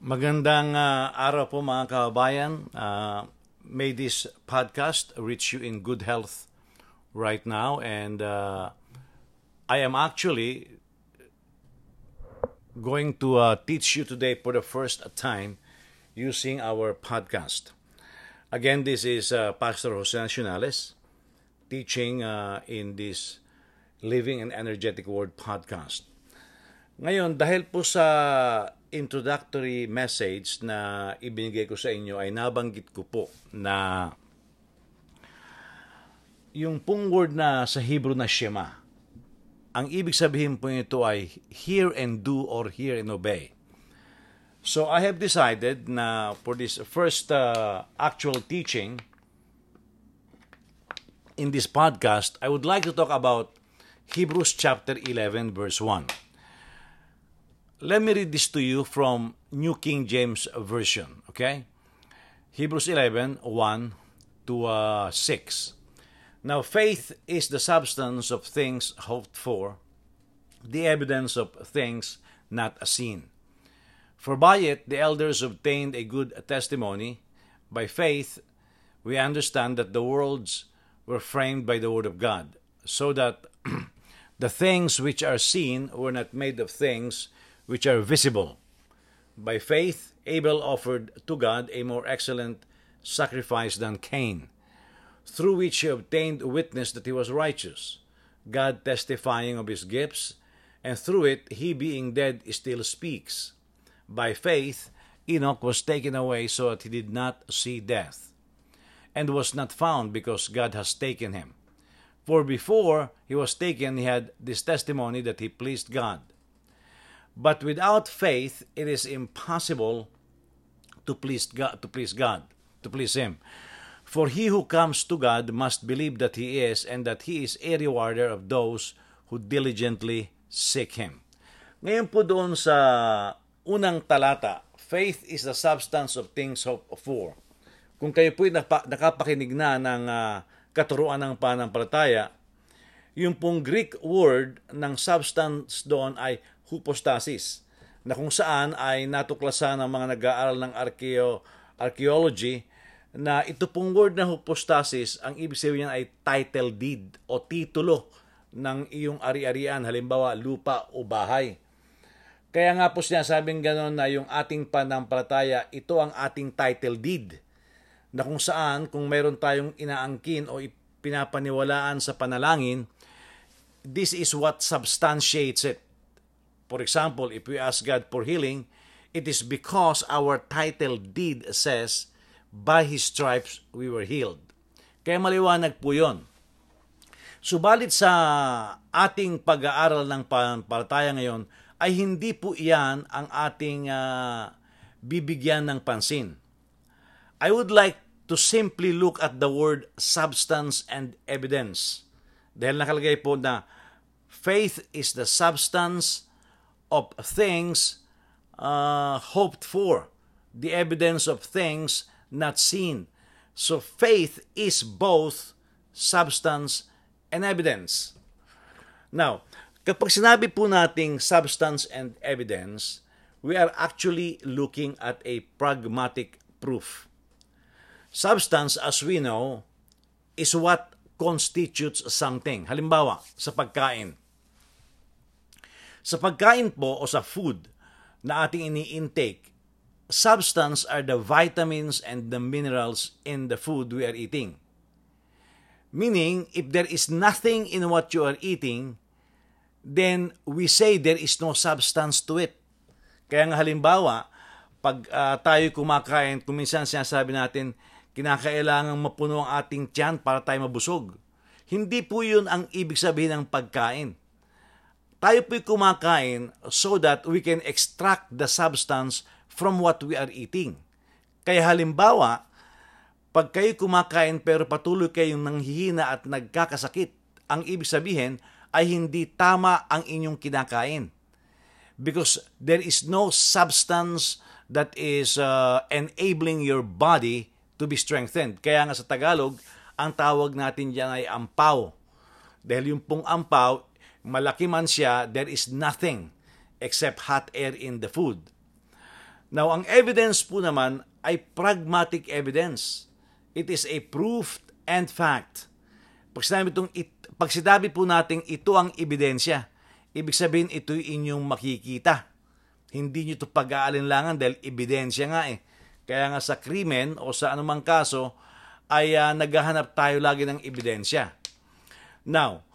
Magandang uh, araw po mga kababayan. Uh, may this podcast reach you in good health right now and uh, I am actually going to uh, teach you today for the first time using our podcast. Again, this is uh, Pastor Jose Nacionales teaching uh, in this Living an Energetic Word podcast. Ngayon, dahil po sa introductory message na ibinigay ko sa inyo ay nabanggit ko po na yung pong word na sa Hebrew na Shema, ang ibig sabihin po nito ay hear and do or hear and obey. So I have decided na for this first uh, actual teaching in this podcast, I would like to talk about Hebrews chapter 11 verse 1. Let me read this to you from New King James Version, okay? Hebrews 11, 1 to uh, 6. Now, faith is the substance of things hoped for, the evidence of things not seen. For by it the elders obtained a good testimony. By faith, we understand that the worlds were framed by the word of God, so that the things which are seen were not made of things which are visible. By faith, Abel offered to God a more excellent sacrifice than Cain, through which he obtained witness that he was righteous, God testifying of his gifts, and through it he being dead still speaks. By faith, Enoch was taken away so that he did not see death, and was not found because God has taken him. For before he was taken, he had this testimony that he pleased God. But without faith, it is impossible to please God, to please God, to please Him. For he who comes to God must believe that He is, and that He is a rewarder of those who diligently seek Him. Ngayon po doon sa unang talata, faith is the substance of things hoped for. Kung kayo po'y nakapakinig na ng uh, katuruan ng panampalataya, yung pong Greek word ng substance doon ay hypostasis na kung saan ay natuklasan ng mga nag-aaral ng archeo, archaeology na ito pong word na hypostasis, ang ibig sabihin ay title deed o titulo ng iyong ari-arian, halimbawa lupa o bahay. Kaya nga po sinasabing gano'n na yung ating panampalataya, ito ang ating title deed na kung saan kung mayroon tayong inaangkin o pinapaniwalaan sa panalangin, this is what substantiates it. For example, if we ask God for healing, it is because our title deed says, by His stripes we were healed. Kaya maliwanag po yon. Subalit sa ating pag-aaral ng palataya ngayon, ay hindi po iyan ang ating uh, bibigyan ng pansin. I would like to simply look at the word substance and evidence. Dahil nakalagay po na faith is the substance of things uh, hoped for, the evidence of things not seen. So faith is both substance and evidence. Now, kapag sinabi po nating substance and evidence, we are actually looking at a pragmatic proof. Substance, as we know, is what constitutes something. Halimbawa, sa pagkain. Sa pagkain po o sa food na ating ini-intake, substance are the vitamins and the minerals in the food we are eating. Meaning, if there is nothing in what you are eating, then we say there is no substance to it. Kaya nga halimbawa, pag uh, tayo kumakain, kung minsan sinasabi natin, kinakailangan mapuno ang ating tiyan para tayo mabusog. Hindi po yun ang ibig sabihin ng pagkain tayo po'y kumakain so that we can extract the substance from what we are eating. Kaya halimbawa, pag kayo kumakain pero patuloy kayong nanghihina at nagkakasakit, ang ibig sabihin ay hindi tama ang inyong kinakain. Because there is no substance that is uh, enabling your body to be strengthened. Kaya nga sa Tagalog, ang tawag natin diyan ay ampaw. Dahil yung pong ampaw, malaki man siya, there is nothing except hot air in the food. Now, ang evidence po naman ay pragmatic evidence. It is a proof and fact. Pag sinabi, itong, it, pag sinabi po natin ito ang ebidensya, ibig sabihin ito'y inyong makikita. Hindi nyo ito pag-aalinlangan dahil ebidensya nga eh. Kaya nga sa krimen o sa anumang kaso ay uh, naghahanap tayo lagi ng ebidensya. Now,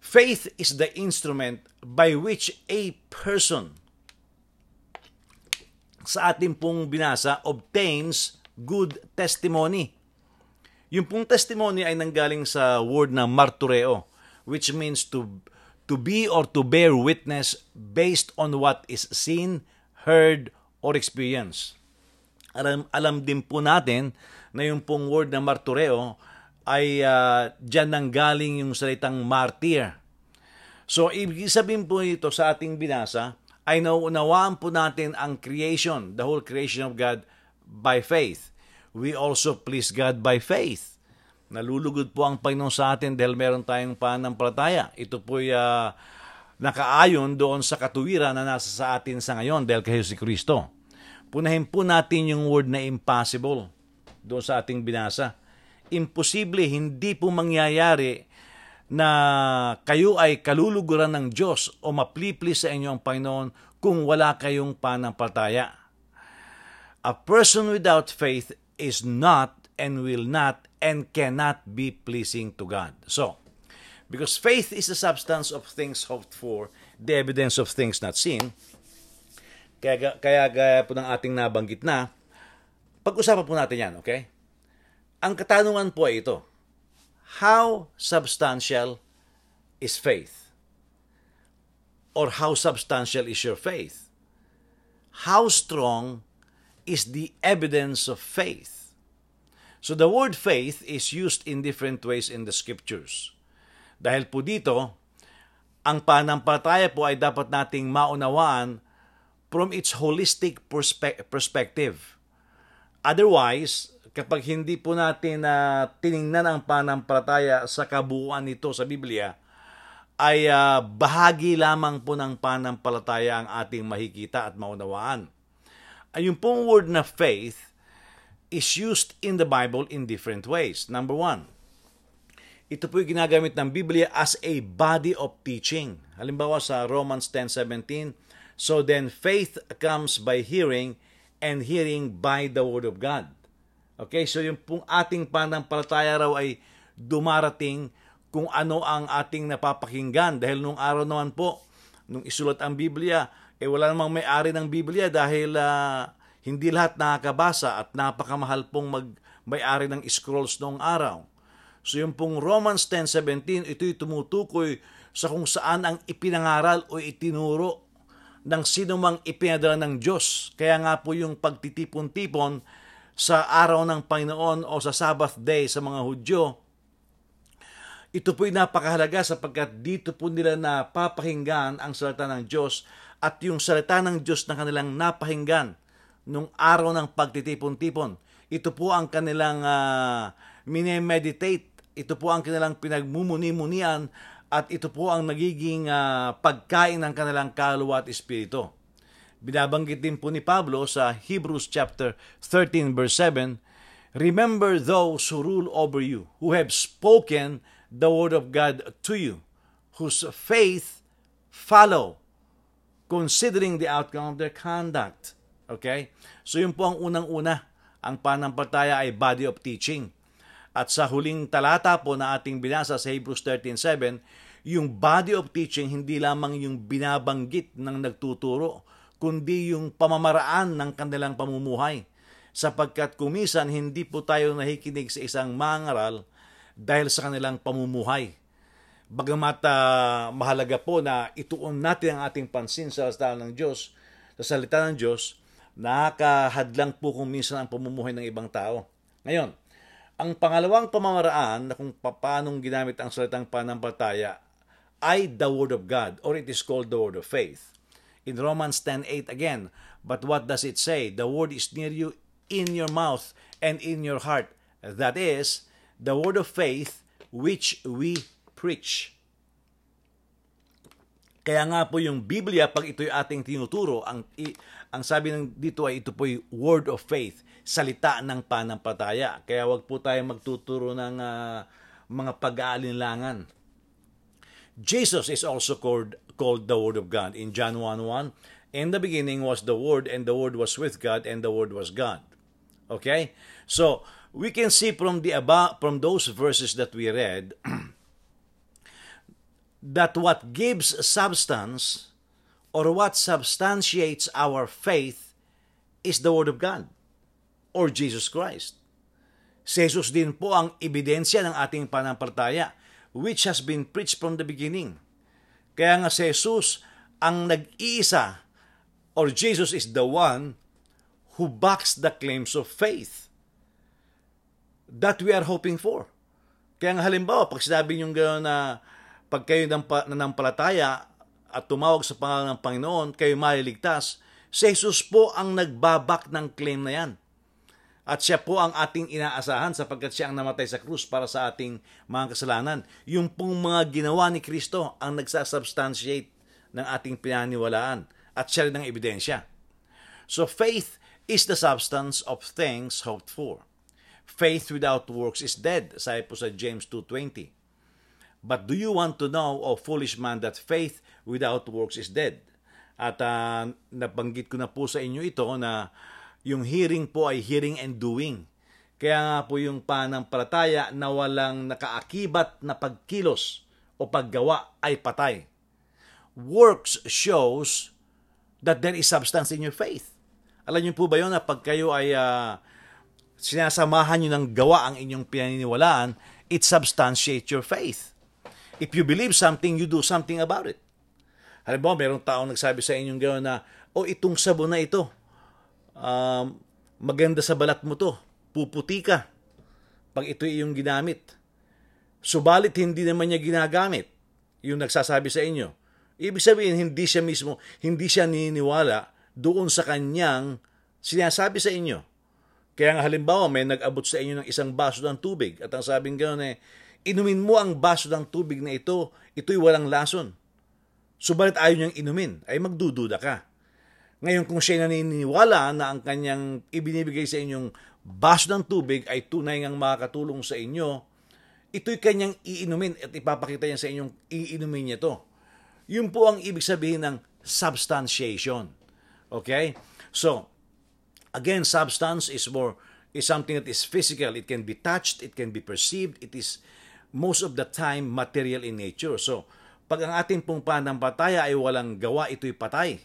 faith is the instrument by which a person sa ating pong binasa obtains good testimony. Yung pong testimony ay nanggaling sa word na martureo, which means to to be or to bear witness based on what is seen, heard, or experienced. Alam, alam din po natin na yung pong word na martureo ay uh, dyan nanggaling yung salitang martyr. So, ibig sabihin po ito sa ating binasa, ay nauunawaan po natin ang creation, the whole creation of God by faith. We also please God by faith. Nalulugod po ang Panginoon sa atin dahil meron tayong pananampalataya. Ito po ay uh, nakaayon doon sa katuwiran na nasa sa atin sa ngayon dahil kay si Kristo. Punahin po natin yung word na impossible doon sa ating binasa. Imposible, hindi po mangyayari na kayo ay kaluluguran ng Diyos o maplipli sa inyo ang Panginoon kung wala kayong panampalataya. A person without faith is not and will not and cannot be pleasing to God. So, because faith is the substance of things hoped for, the evidence of things not seen, kaya, kaya gaya po ng ating nabanggit na, pag-usapan po natin yan, okay? Ang katanungan po ay ito, how substantial is faith? Or how substantial is your faith? How strong is the evidence of faith? So the word faith is used in different ways in the scriptures. Dahil po dito, ang panampalataya po ay dapat nating maunawaan from its holistic perspe- perspective. Otherwise, kapag hindi po natin na uh, tiningnan ang panampalataya sa kabuuan nito sa Biblia, ay uh, bahagi lamang po ng panampalataya ang ating makikita at maunawaan. Ay yung pong word na faith is used in the Bible in different ways. Number one, ito po yung ginagamit ng Biblia as a body of teaching. Halimbawa sa Romans 10.17, So then faith comes by hearing, and hearing by the Word of God. Okay, so yung pong ating panampalataya raw ay dumarating kung ano ang ating napapakinggan. Dahil nung araw naman po, nung isulat ang Biblia, eh wala namang may-ari ng Biblia dahil uh, hindi lahat nakakabasa at napakamahal pong mag may-ari ng scrolls noong araw. So yung pong Romans 10.17, ito'y tumutukoy sa kung saan ang ipinangaral o itinuro ng sinumang ipinadala ng Diyos. Kaya nga po yung pagtitipon-tipon sa araw ng Panginoon o sa Sabbath day sa mga Hudyo, ito po'y napakahalaga sapagkat dito po nila napapakinggan ang salita ng Diyos at yung salita ng Diyos na kanilang napahinggan nung araw ng pagtitipon-tipon. Ito po ang kanilang uh, minemeditate. Ito po ang kanilang pinagmumuni-munian at ito po ang nagiging uh, pagkain ng kanilang kaluluwa at espiritu. Binabanggit din po ni Pablo sa Hebrews chapter 13 verse 7, Remember those who rule over you, who have spoken the word of God to you, whose faith follow, considering the outcome of their conduct. Okay? So yun po ang unang-una. Ang panampalataya ay body of teaching. At sa huling talata po na ating binasa sa Hebrews 13.7, yung body of teaching hindi lamang yung binabanggit ng nagtuturo, kundi yung pamamaraan ng kanilang pamumuhay. Sapagkat kumisan hindi po tayo nakikinig sa isang mangaral dahil sa kanilang pamumuhay. Bagamat uh, mahalaga po na ituon natin ang ating pansin sa salita ng Diyos, sa salita ng Diyos, nakakahadlang po kung minsan ang pamumuhay ng ibang tao. Ngayon, ang pangalawang pamamaraan na kung paanong ginamit ang salitang panampalataya ay the Word of God or it is called the Word of Faith in Romans 10:8 again. But what does it say? The word is near you in your mouth and in your heart. That is the word of faith which we preach. Kaya nga po yung Biblia, pag ito'y ating tinuturo, ang, i, ang sabi ng dito ay ito po'y word of faith, salita ng panampataya. Kaya wag po tayo magtuturo ng uh, mga pag-aalinlangan. Jesus is also called, called the Word of God. In John 1.1, In the beginning was the Word, and the Word was with God, and the Word was God. Okay? So, we can see from the above, from those verses that we read, that what gives substance or what substantiates our faith is the Word of God or Jesus Christ. Jesus din po ang ebidensya ng ating panampalataya which has been preached from the beginning. Kaya nga si Jesus ang nag-iisa or Jesus is the one who backs the claims of faith that we are hoping for. Kaya nga halimbawa, pag sinabi nyo gano'n na pag kayo nanampalataya at tumawag sa pangalan ng Panginoon, kayo maliligtas, si Jesus po ang nagbabak ng claim na yan. At siya po ang ating inaasahan sapagkat siya ang namatay sa krus para sa ating mga kasalanan. Yung pong mga ginawa ni Kristo ang nagsasubstantiate ng ating pinaniwalaan at siya rin ang ebidensya. So faith is the substance of things hoped for. Faith without works is dead, sabi po sa James 2.20. But do you want to know, O foolish man, that faith without works is dead? At uh, nabanggit ko na po sa inyo ito na yung hearing po ay hearing and doing. Kaya nga po yung panampalataya na walang nakaakibat na pagkilos o paggawa ay patay. Works shows that there is substance in your faith. Alam niyo po ba yun na pag kayo ay uh, sinasamahan niyo ng gawa ang inyong pinaniniwalaan, it substantiates your faith. If you believe something, you do something about it. Halimbawa, mayroong taong nagsabi sa inyong gano'n na, oh, itong sabon na ito, um, maganda sa balat mo to, puputi ka pag ito yung ginamit. Subalit hindi naman niya ginagamit yung nagsasabi sa inyo. Ibig sabihin, hindi siya mismo, hindi siya niniwala doon sa kanyang sinasabi sa inyo. Kaya nga halimbawa, may nag-abot sa inyo ng isang baso ng tubig at ang sabing gano'n eh, inumin mo ang baso ng tubig na ito, ito'y walang lason. Subalit ayaw niyang inumin, ay magdududa ka. Ngayon kung siya naniniwala na ang kanyang ibinibigay sa inyong baso ng tubig ay tunay ngang makakatulong sa inyo, ito'y kanyang iinumin at ipapakita niya sa inyong iinumin niya to. Yun po ang ibig sabihin ng substantiation. Okay? So, again, substance is more is something that is physical. It can be touched, it can be perceived, it is most of the time material in nature. So, pag ang ating pong panampataya ay walang gawa, ito'y patay.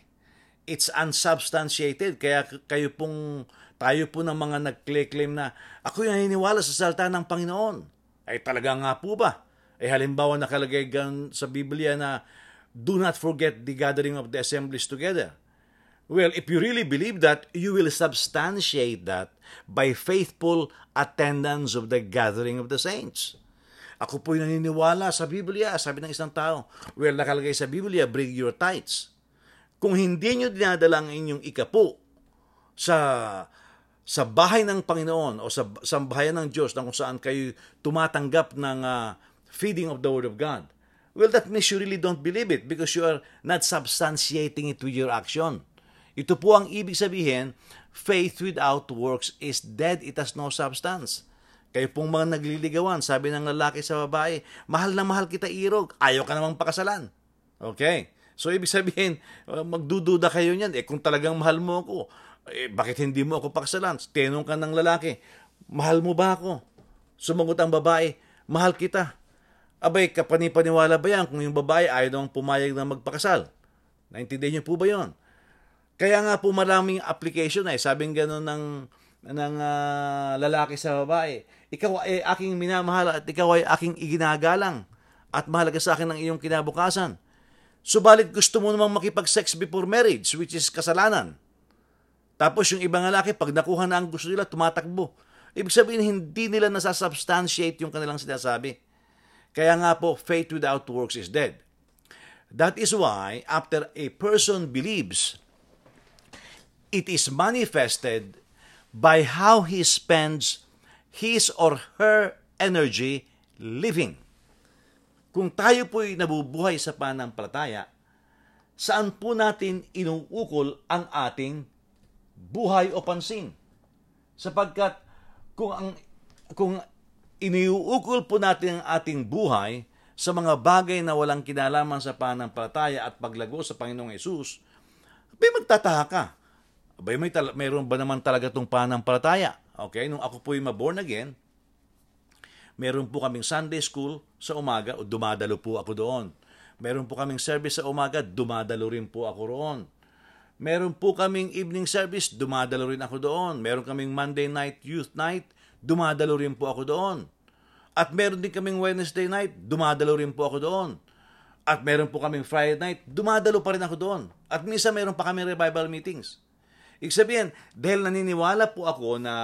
It's unsubstantiated. Kaya kayo pong, tayo po ng mga nag-claim na, ako yung naniniwala sa salta ng Panginoon. Ay talaga nga po ba? Ay halimbawa nakalagay sa Biblia na, do not forget the gathering of the assemblies together. Well, if you really believe that, you will substantiate that by faithful attendance of the gathering of the saints. Ako po'y naniniwala sa Biblia, sabi ng isang tao. Well, nakalagay sa Biblia, bring your tithes. Kung hindi nyo dinadala ang inyong ikapo sa sa bahay ng Panginoon o sa sambahayan ng Diyos na kung saan kayo tumatanggap ng uh, feeding of the Word of God, well, that means you really don't believe it because you are not substantiating it with your action. Ito po ang ibig sabihin, faith without works is dead, it has no substance. Kayo pong mga nagliligawan, sabi ng lalaki sa babae, mahal na mahal kita irog, ayaw ka namang pakasalan. Okay. So, ibig sabihin, uh, magdududa kayo niyan. Eh, kung talagang mahal mo ako, eh, bakit hindi mo ako pakasalan? Tinong ka ng lalaki, mahal mo ba ako? Sumagot ang babae, mahal kita. Abay, kapanipaniwala ba yan kung yung babae ayaw nang pumayag na magpakasal? Naintindihan niyo po ba yon? Kaya nga po maraming application eh. Sabing gano'n ng ng uh, lalaki sa babae. Ikaw ay aking minamahal at ikaw ay aking iginagalang at mahalaga sa akin ng iyong kinabukasan. Subalit gusto mo namang makipag-sex before marriage, which is kasalanan. Tapos yung ibang lalaki, pag nakuha na ang gusto nila, tumatakbo. Ibig sabihin, hindi nila nasasubstantiate yung kanilang sinasabi. Kaya nga po, faith without works is dead. That is why, after a person believes, it is manifested by how he spends his or her energy living. Kung tayo po'y nabubuhay sa pananampalataya, saan po natin inuukol ang ating buhay o pansin. Sapagkat kung ang kung iniuukol po natin ang ating buhay sa mga bagay na walang kinalaman sa pananampalataya at paglago sa Panginoong Yesus, may magtataka ka. Abay, may tal- mayroon ba naman talaga itong pananampalataya? Okay, nung ako po yung born again, meron po kaming Sunday school sa umaga dumadalo po ako doon. Meron po kaming service sa umaga, dumadalo rin po ako roon. Meron po kaming evening service, dumadalo rin ako doon. Meron kaming Monday night, youth night, dumadalo rin po ako doon. At meron din kaming Wednesday night, dumadalo rin po ako doon. At meron po kaming Friday night, dumadalo pa rin ako doon. At minsan meron pa kaming revival meetings. Ibig sabihin, dahil naniniwala po ako na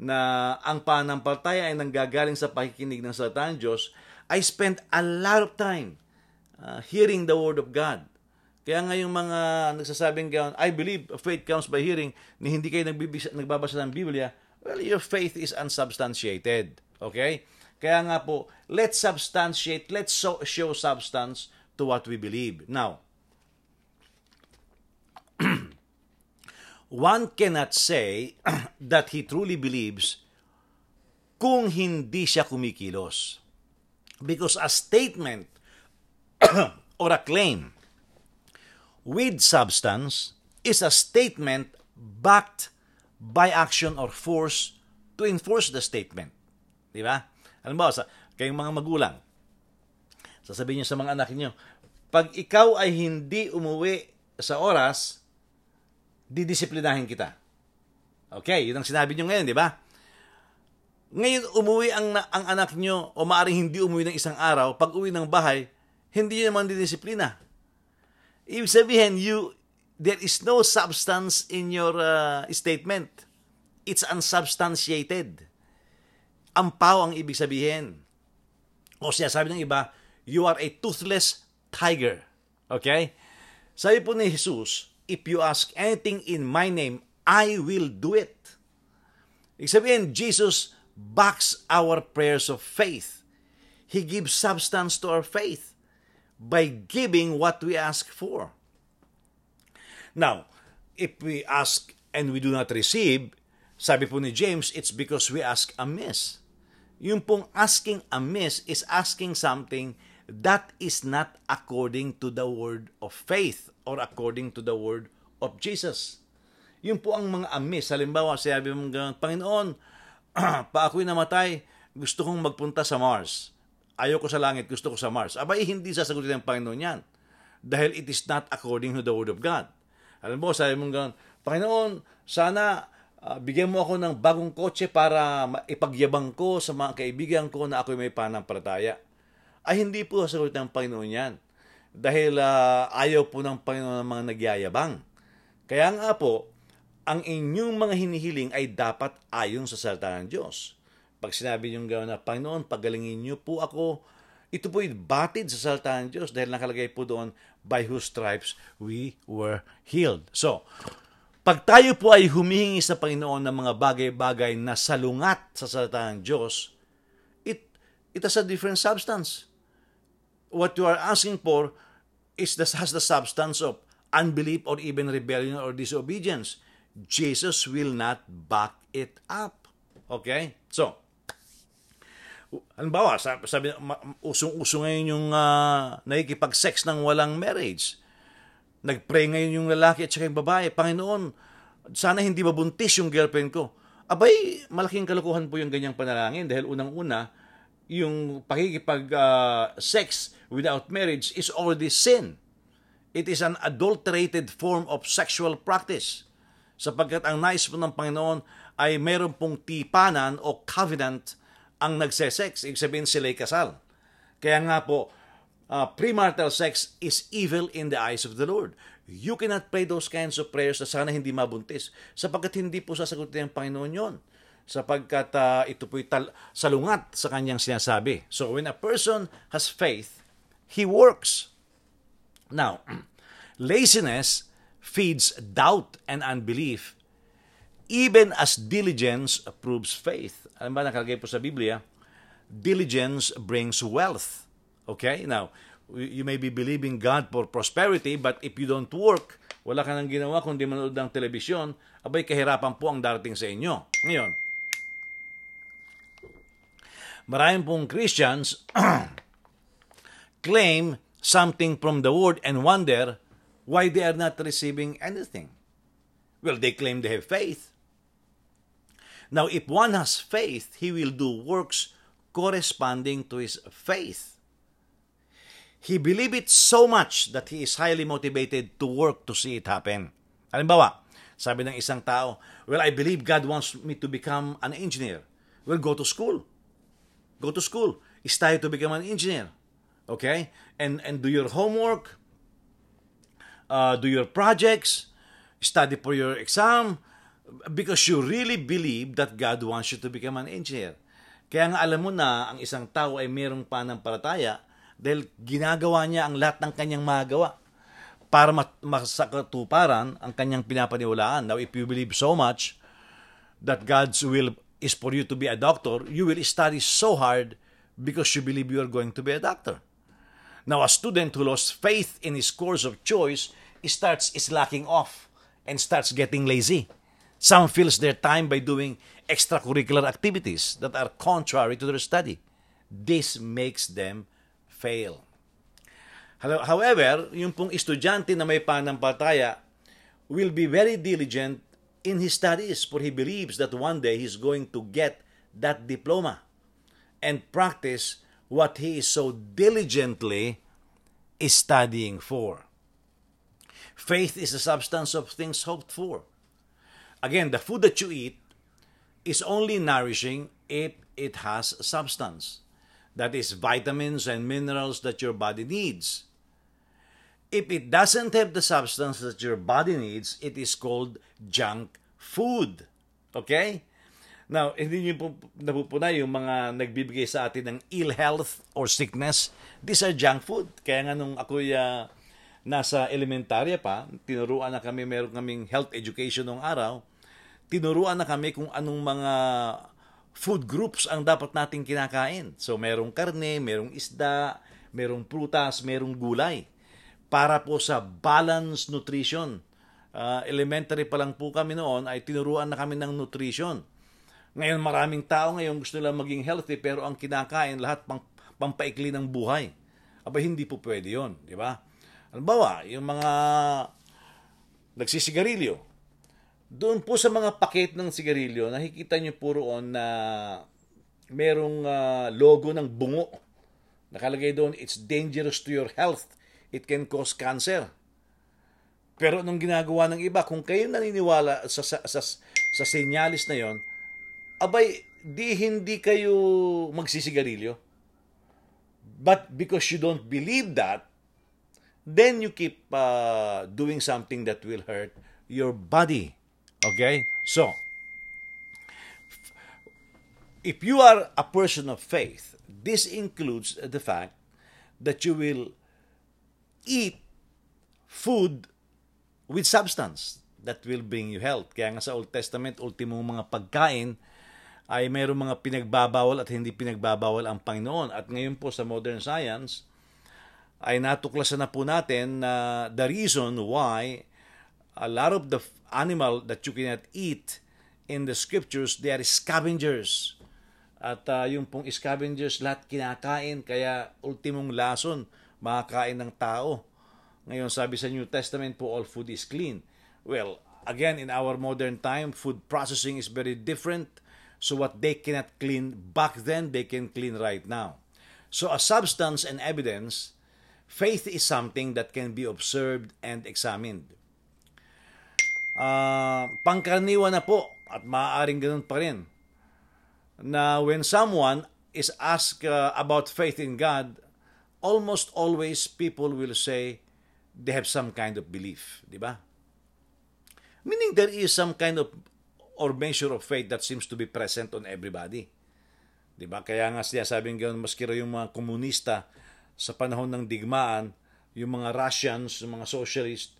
na ang pananampalataya ay nanggagaling sa pakikinig ng salita ng Diyos, I spent a lot of time uh, hearing the Word of God. Kaya nga yung mga nagsasabing gano'n, I believe faith comes by hearing, ni hindi kayo nagbibisa, nagbabasa ng Biblia, well, your faith is unsubstantiated. Okay? Kaya nga po, let's substantiate, let's show substance to what we believe. Now, one cannot say that he truly believes kung hindi siya kumikilos. Because a statement or a claim with substance is a statement backed by action or force to enforce the statement. Di ba? Alam mo, sa, kayong mga magulang, sasabihin niyo sa mga anak niyo, pag ikaw ay hindi umuwi sa oras, didisiplinahin kita. Okay, yun ang sinabi niyo ngayon, di ba? Ngayon, umuwi ang, ang anak niyo o maaaring hindi umuwi ng isang araw, pag uwi ng bahay, hindi niyo naman didisiplina. Ibig sabihin, you, there is no substance in your uh, statement. It's unsubstantiated. Ampaw ang ibig sabihin. O siya, sabi ng iba, you are a toothless tiger. Okay? Sabi po ni Jesus, if you ask anything in my name, I will do it. Ibig sabihin, Jesus backs our prayers of faith. He gives substance to our faith by giving what we ask for. Now, if we ask and we do not receive, sabi po ni James, it's because we ask amiss. Yung pong asking amiss is asking something that is not according to the word of faith or according to the word of Jesus. Yun po ang mga amiss. Halimbawa, sabi mo, Panginoon, pa ako'y namatay, gusto kong magpunta sa Mars. Ayoko sa langit, gusto ko sa Mars. Abay, hindi sasagutin ng Panginoon yan. Dahil it is not according to the Word of God. Alam mo, sabi mo gano'n, Panginoon, sana uh, bigyan mo ako ng bagong kotse para ipagyabang ko sa mga kaibigan ko na ako'y may panampalataya. Ay, hindi po sasagutin ng Panginoon yan. Dahil uh, ayaw po ng Panginoon ng mga nagyayabang. Kaya nga po, ang inyong mga hinihiling ay dapat ayon sa salita ng Diyos. Pag sinabi niyo gano'n na, Panginoon, pagalingin niyo po ako, ito po batid sa salita ng Diyos dahil nakalagay po doon, by whose stripes we were healed. So, pag tayo po ay humihingi sa Panginoon ng mga bagay-bagay na salungat sa salita ng Diyos, it, it has a different substance. What you are asking for is the, has the substance of unbelief or even rebellion or disobedience. Jesus will not back it up. Okay? So, halimbawa, sabi, sabi usong-uso ngayon yung uh, nakikipag-sex ng walang marriage. Nag-pray ngayon yung lalaki at saka yung babae, Panginoon, sana hindi mabuntis yung girlfriend ko. Abay, malaking kalukuhan po yung ganyang panalangin dahil unang-una, yung pakikipag-sex uh, without marriage is already sin. It is an adulterated form of sexual practice. Sapagkat ang nais po ng Panginoon ay meron pong tipanan o covenant ang nagsesex. Ibig sabihin sila'y kasal. Kaya nga po, uh, premarital sex is evil in the eyes of the Lord. You cannot pray those kinds of prayers na sana hindi mabuntis sapagkat hindi po sasagutin ng Panginoon yon sapagkat uh, ito po'y tal- salungat sa kanyang sinasabi. So when a person has faith, he works. Now, laziness feeds doubt and unbelief even as diligence proves faith. Alam ba, nakalagay po sa Biblia, diligence brings wealth. Okay? Now, You may be believing God for prosperity, but if you don't work, wala ka nang ginawa kundi manood ng telebisyon, abay kahirapan po ang darating sa inyo. Ngayon, maraming pong Christians claim something from the Word and wonder why they are not receiving anything. Well, they claim they have faith. Now, if one has faith, he will do works corresponding to his faith. He believe it so much that he is highly motivated to work to see it happen. Halimbawa, sabi ng isang tao, Well, I believe God wants me to become an engineer. Well, go to school. Go to school. Study to become an engineer. Okay? And, and do your homework. Uh, do your projects. Study for your exam. Because you really believe that God wants you to become an engineer. Kaya nga alam mo na ang isang tao ay mayroong pananampalataya dahil ginagawa niya ang lahat ng kanyang magawa para masakatuparan ang kanyang pinapaniwalaan. Now, if you believe so much that God's will is for you to be a doctor, you will study so hard because you believe you are going to be a doctor. Now, a student who lost faith in his course of choice starts slacking off and starts getting lazy. Some fills their time by doing extracurricular activities that are contrary to their study. This makes them fail. However, yung pong estudyante na may panampalataya will be very diligent in his studies for he believes that one day he's going to get that diploma and practice what he is so diligently is studying for. Faith is the substance of things hoped for. Again, the food that you eat is only nourishing if it has substance. That is vitamins and minerals that your body needs. If it doesn't have the substance that your body needs, it is called junk food. Okay? Now, hindi nyo po napupunay yung mga nagbibigay sa atin ng ill health or sickness. These are junk food. Kaya nga nung ako uh, nasa elementarya pa, tinuruan na kami, meron kaming health education nung araw, tinuruan na kami kung anong mga food groups ang dapat nating kinakain. So, merong karne, merong isda, merong prutas, merong gulay para po sa balanced nutrition. Uh, elementary pa lang po kami noon ay tinuruan na kami ng nutrition. Ngayon maraming tao ngayon gusto nila maging healthy pero ang kinakain lahat pang, pampaikli ng buhay. Aba hindi po pwede yon, di ba? Halimbawa, yung mga nagsisigarilyo. Doon po sa mga paket ng sigarilyo, nakikita nyo po roon na merong uh, logo ng bungo. Nakalagay doon, it's dangerous to your health it can cause cancer. Pero nung ginagawa ng iba, kung kayo naniniwala sa, sa, sa, sa senyalis na yon, abay, di hindi kayo magsisigarilyo. But because you don't believe that, then you keep uh, doing something that will hurt your body. Okay? So, if you are a person of faith, this includes the fact that you will eat food with substance that will bring you health. Kaya nga sa Old Testament, ultimong mga pagkain ay mayroong mga pinagbabawal at hindi pinagbabawal ang Panginoon. At ngayon po sa modern science, ay natuklasan na po natin na the reason why a lot of the animal that you cannot eat in the scriptures, they are scavengers. At uh, yung pong scavengers lahat kinakain, kaya ultimong lason makakain ng tao. Ngayon, sabi sa New Testament po, all food is clean. Well, again, in our modern time, food processing is very different. So what they cannot clean back then, they can clean right now. So a substance and evidence, faith is something that can be observed and examined. Uh, pangkaraniwan na po at maaaring ganun pa rin na when someone is asked uh, about faith in God, almost always people will say they have some kind of belief, di ba? Meaning there is some kind of or measure of faith that seems to be present on everybody. Di ba? Kaya nga siya sabing ganoon, maski yung mga komunista sa panahon ng digmaan, yung mga Russians, yung mga socialist,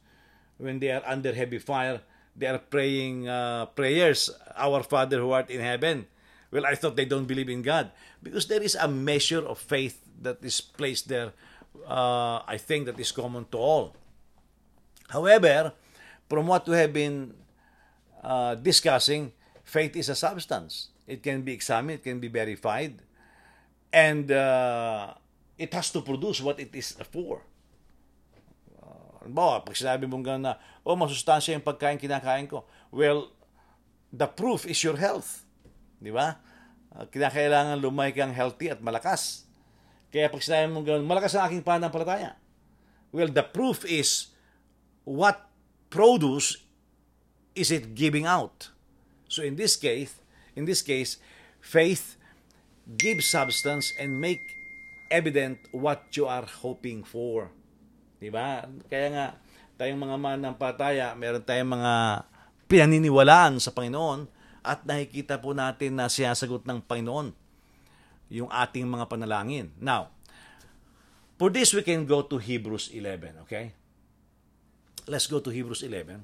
when they are under heavy fire, they are praying uh, prayers, Our Father who art in heaven. Well, I thought they don't believe in God because there is a measure of faith that is placed there uh, I think that is common to all. However, from what we have been uh, discussing, faith is a substance. It can be examined, it can be verified, and uh, it has to produce what it is for. Uh, halimbawa, pag sinabi mong gano'n na, oh, masustansya yung pagkain kinakain ko. Well, the proof is your health. Di ba? Uh, kinakailangan lumay kang healthy at malakas. Kaya pag sinabi mong gano'n, malakas ang aking pananampalataya. Well, the proof is what produce is it giving out. So in this case, in this case, faith gives substance and make evident what you are hoping for. 'Di ba? Kaya nga tayong mga mananampalataya, meron tayong mga pinaniniwalaan sa Panginoon at nakikita po natin na sinasagot ng Panginoon yung ating mga panalangin. Now, for this we can go to Hebrews 11, okay? Let's go to Hebrews 11.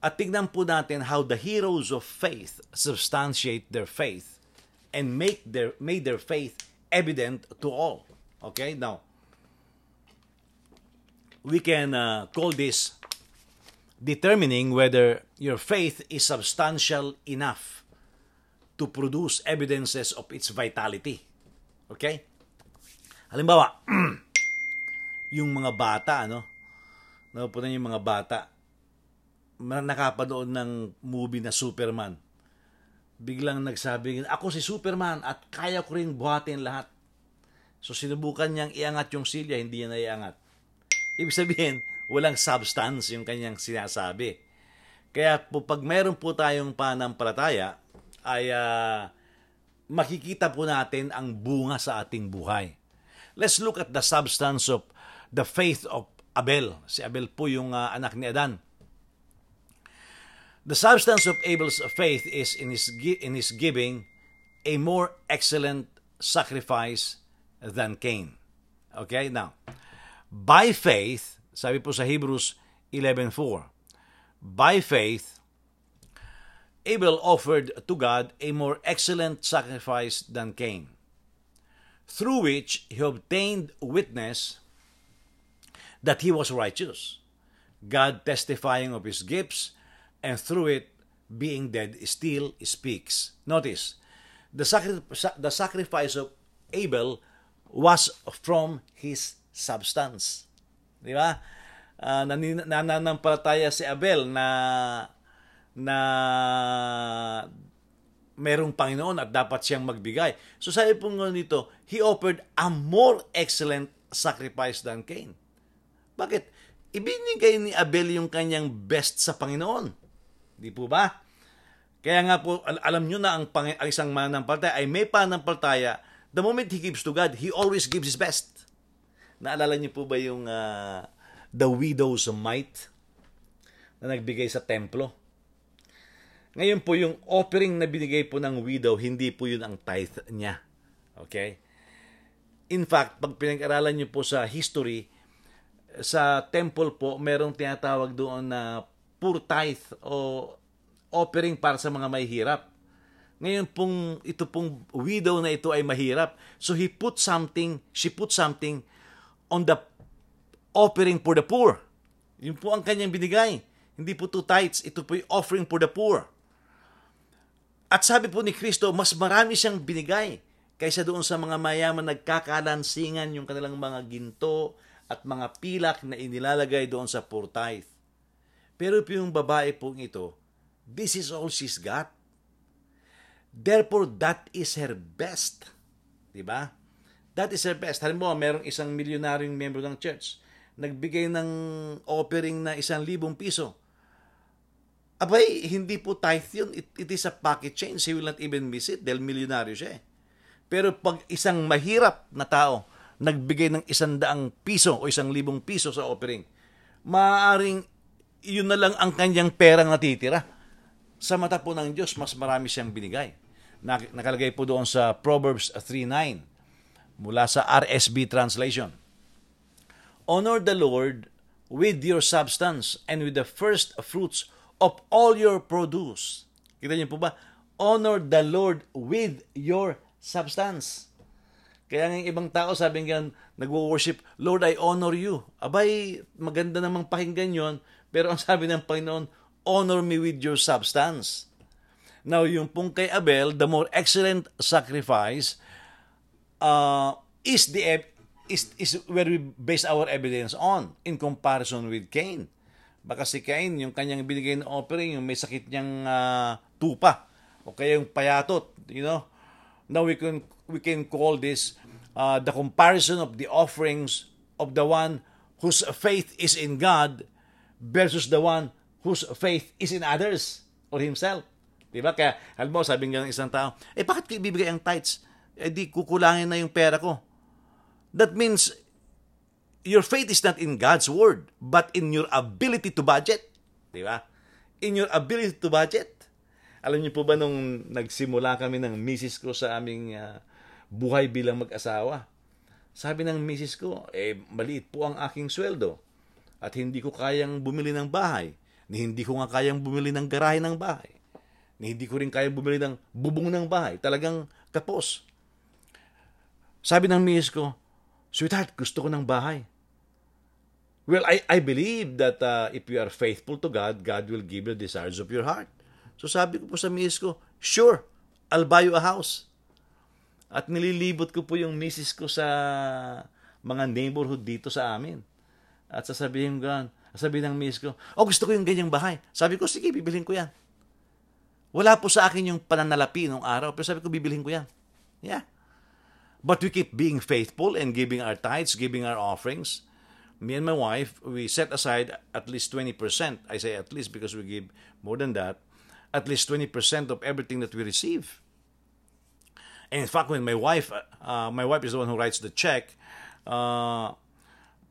At tignan po natin how the heroes of faith substantiate their faith and make their made their faith evident to all. Okay? Now, we can uh, call this determining whether your faith is substantial enough to produce evidences of its vitality. Okay? Halimbawa, yung mga bata, ano? Napupunan yung mga bata, nakapanood ng movie na Superman. Biglang nagsabi, ako si Superman at kaya ko rin buhatin lahat. So sinubukan niyang iangat yung silya, hindi niya naiangat. Ibig sabihin, walang substance yung kanyang sinasabi. Kaya po, pag mayroon po tayong panampalataya, ay uh, makikita po natin ang bunga sa ating buhay. Let's look at the substance of the faith of Abel. Si Abel po yung uh, anak ni Adan. The substance of Abel's faith is in his, in his giving a more excellent sacrifice than Cain. Okay, now, by faith, sabi po sa Hebrews 11.4, by faith, Abel offered to God a more excellent sacrifice than Cain, through which he obtained witness that he was righteous, God testifying of his gifts and through it, being dead still speaks. Notice, the, sacri- the sacrifice of Abel was from his substance. Di ba? Uh, nananampalataya si Abel na na merong Panginoon at dapat siyang magbigay. So sabi po nga nito, he offered a more excellent sacrifice than Cain. Bakit? Ibinigay ni Abel yung kanyang best sa Panginoon. Di po ba? Kaya nga po, al- alam nyo na ang, pang- ang isang mananampalataya ay may pananampalataya, the moment he gives to God, he always gives his best. Naalala niyo po ba yung uh, the widow's mite na nagbigay sa templo? Ngayon po, yung offering na binigay po ng widow, hindi po yun ang tithe niya. Okay? In fact, pag pinag-aralan niyo po sa history, sa temple po, merong tinatawag doon na poor tithe o offering para sa mga mahihirap. Ngayon pong ito pong widow na ito ay mahirap. So he put something, she put something on the offering for the poor. Yun po ang kanyang binigay. Hindi po two tithes, ito po yung offering for the poor. At sabi po ni Kristo, mas marami siyang binigay kaysa doon sa mga mayaman nagkakalansingan yung kanilang mga ginto at mga pilak na inilalagay doon sa poor tithe. Pero yung babae pong ito, this is all she's got. Therefore, that is her best. Di ba? That is her best. Halimbawa, merong isang milyonaryong member ng church, nagbigay ng offering na isang libong piso. Abay, hindi po tithe yun. It, it is a pocket change. He will not even miss it dahil milyonaryo siya eh. Pero pag isang mahirap na tao, nagbigay ng isang daang piso o isang libong piso sa offering, maaaring yun na lang ang kanyang perang natitira. Sa mata po ng Diyos, mas marami siyang binigay. Nakalagay po doon sa Proverbs 3.9 mula sa RSB translation. Honor the Lord with your substance and with the first fruits of all your produce. Kita niyo po ba? Honor the Lord with your substance. Kaya ng ibang tao sabi nga, nagwo-worship, Lord, I honor you. Abay, maganda namang pakinggan yon pero ang sabi ng Panginoon, honor me with your substance. Now, yung pong kay Abel, the more excellent sacrifice uh, is the is, is where we base our evidence on in comparison with Cain. Baka si Cain, yung kanyang binigay na offering, yung may sakit niyang uh, tupa, o kaya yung payatot, you know. Now we can we can call this uh, the comparison of the offerings of the one whose faith is in God versus the one whose faith is in others or himself. Diba? Kaya, alam mo, sabi nga ng isang tao, eh bakit ko ibibigay ang tithes? Eh di kukulangin na yung pera ko. That means, your faith is not in God's word, but in your ability to budget. Diba? In your ability to budget. Alam niyo po ba nung nagsimula kami ng misis ko sa aming uh, buhay bilang mag-asawa, sabi ng misis ko, eh maliit po ang aking sweldo at hindi ko kayang bumili ng bahay, ni hindi ko nga kayang bumili ng garahe ng bahay, ni hindi ko rin kayang bumili ng bubong ng bahay, talagang kapos. Sabi ng misis ko, sweetheart, gusto ko ng bahay. Well, I, I believe that uh, if you are faithful to God, God will give you the desires of your heart. So sabi ko po sa misis ko, sure, I'll buy you a house. At nililibot ko po yung misis ko sa mga neighborhood dito sa amin. At sasabihin ko, sasabihin ng misis ko, oh gusto ko yung ganyang bahay. Sabi ko, sige, bibilhin ko yan. Wala po sa akin yung pananalapi nung araw, pero sabi ko, bibilhin ko yan. Yeah. But we keep being faithful and giving our tithes, giving our offerings. Me and my wife, we set aside at least 20%. I say at least because we give more than that at least 20% of everything that we receive. And in fact, when my wife, uh, my wife is the one who writes the check, uh,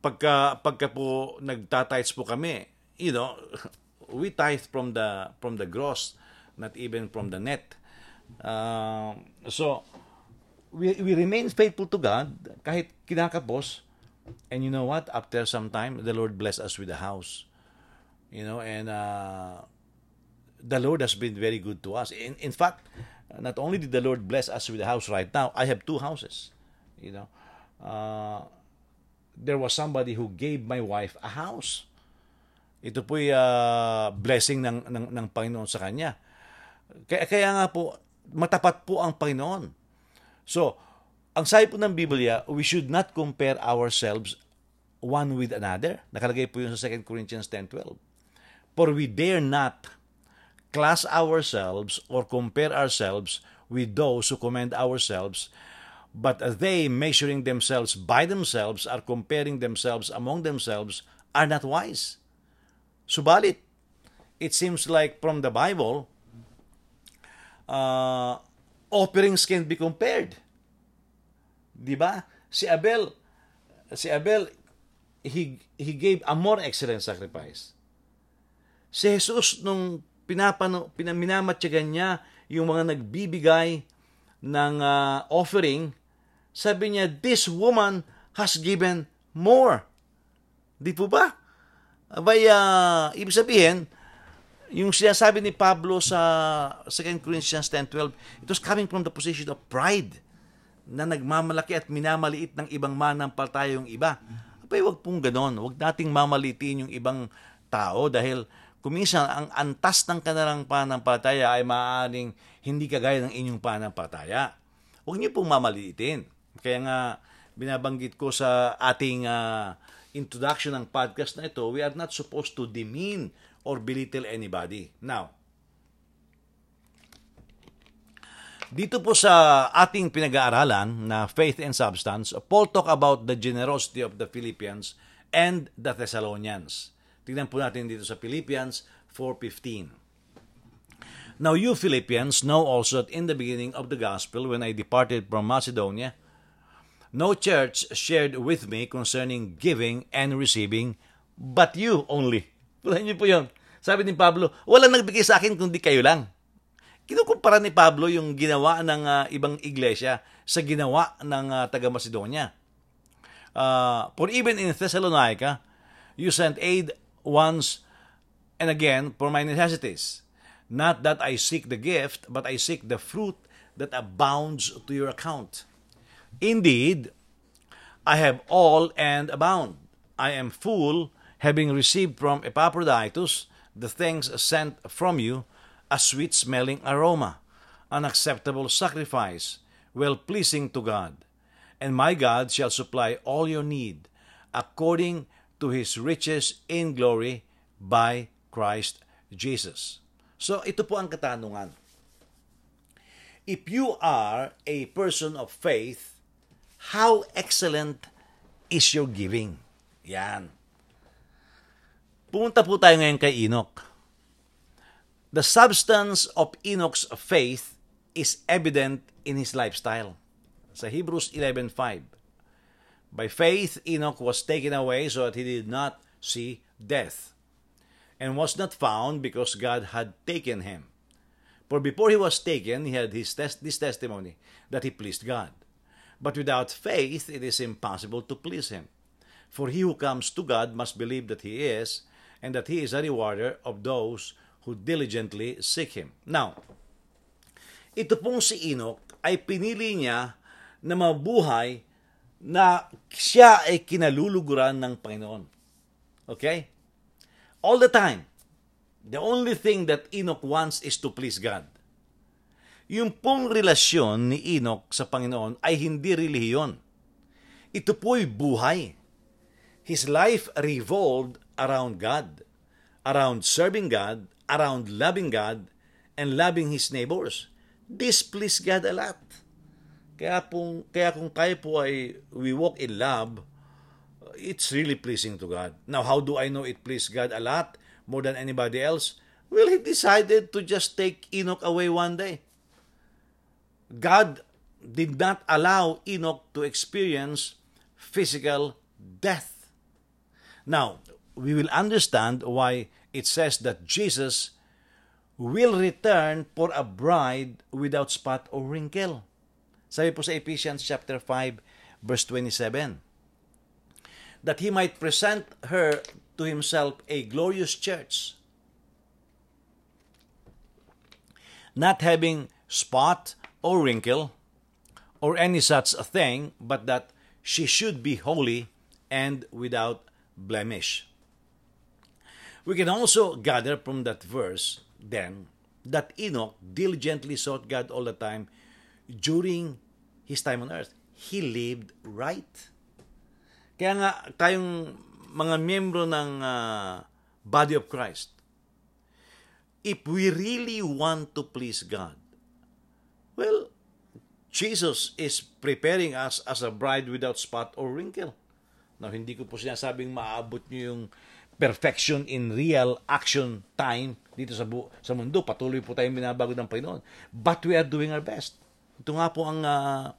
pagka, pagka po nagtatites po kami, you know, we tithe from the, from the gross, not even from the net. Uh, so, we, we remain faithful to God kahit kinakapos. And you know what? After some time, the Lord bless us with a house. You know, and uh, the Lord has been very good to us. In, in fact, not only did the Lord bless us with a house right now, I have two houses. You know, uh, there was somebody who gave my wife a house. Ito po uh, blessing ng, ng, ng Panginoon sa kanya. Kaya, kaya nga po, matapat po ang Panginoon. So, ang sabi po ng Biblia, we should not compare ourselves one with another. Nakalagay po yun sa 2 Corinthians 10.12. For we dare not class ourselves or compare ourselves with those who commend ourselves, but they, measuring themselves by themselves, are comparing themselves among themselves, are not wise. Subalit, it seems like from the Bible, uh, offerings can be compared. Di ba? Si Abel, si Abel, he, he gave a more excellent sacrifice. Si Jesus, nung pinapano, pinaminamatyagan niya yung mga nagbibigay ng uh, offering, sabi niya, this woman has given more. Di po ba? Abay, uh, ibig sabihin, yung sinasabi ni Pablo sa 2 Corinthians 10.12, it was coming from the position of pride na nagmamalaki at minamaliit ng ibang manampalataya yung iba. Abay, wag pong ganon. Wag nating mamalitin yung ibang tao dahil Kuminsan, ang antas ng kanilang pananampalataya ay maaaring hindi kagaya ng inyong pananampalataya. Huwag niyo pong mamaliitin. Kaya nga, binabanggit ko sa ating uh, introduction ng podcast na ito, we are not supposed to demean or belittle anybody. Now, dito po sa ating pinag-aaralan na Faith and Substance, Paul talk about the generosity of the Philippians and the Thessalonians. Tingnan po natin dito sa Philippians 4.15. Now you Philippians know also that in the beginning of the gospel, when I departed from Macedonia, no church shared with me concerning giving and receiving, but you only. Pulahin niyo po yun. Sabi ni Pablo, walang nagbigay sa akin kundi kayo lang. Kinukumpara ni Pablo yung ginawa ng uh, ibang iglesia sa ginawa ng uh, taga Macedonia. Uh, for even in Thessalonica, you sent aid once and again for my necessities. Not that I seek the gift, but I seek the fruit that abounds to your account. Indeed, I have all and abound. I am full, having received from Epaphroditus the things sent from you, a sweet smelling aroma, an acceptable sacrifice, well pleasing to God. And my God shall supply all your need according to his riches in glory by Christ Jesus. So ito po ang katanungan. If you are a person of faith, how excellent is your giving? Yan. Pumunta po tayo ngayon kay Enoch. The substance of Enoch's faith is evident in his lifestyle. Sa Hebrews 11.5 By faith, Enoch was taken away so that he did not see death, and was not found because God had taken him. For before he was taken, he had his test, this testimony that he pleased God. But without faith, it is impossible to please him. For he who comes to God must believe that he is, and that he is a rewarder of those who diligently seek him. Now, ito pong si Enoch ay pinili niya na mabuhay na siya ay kinaluluguran ng Panginoon. Okay? All the time. The only thing that Enoch wants is to please God. Yung pong relasyon ni Enoch sa Panginoon ay hindi relihiyon. Ito po'y buhay. His life revolved around God, around serving God, around loving God, and loving his neighbors. This pleased God a lot. Kaya, pong, kaya kung tayo po ay we walk in love, it's really pleasing to God. Now, how do I know it pleased God a lot more than anybody else? Well, He decided to just take Enoch away one day. God did not allow Enoch to experience physical death. Now, we will understand why it says that Jesus will return for a bride without spot or wrinkle. Sabi po sa Ephesians chapter 5 verse 27 that he might present her to himself a glorious church not having spot or wrinkle or any such a thing but that she should be holy and without blemish. We can also gather from that verse then that Enoch diligently sought God all the time during his time on earth. He lived right. Kaya nga, tayong mga miyembro ng uh, body of Christ, if we really want to please God, well, Jesus is preparing us as a bride without spot or wrinkle. Now, hindi ko po sinasabing maabot nyo yung perfection in real action time dito sa bu- sa mundo. Patuloy po tayong binabago ng Panginoon. But we are doing our best. Ito nga po ang uh,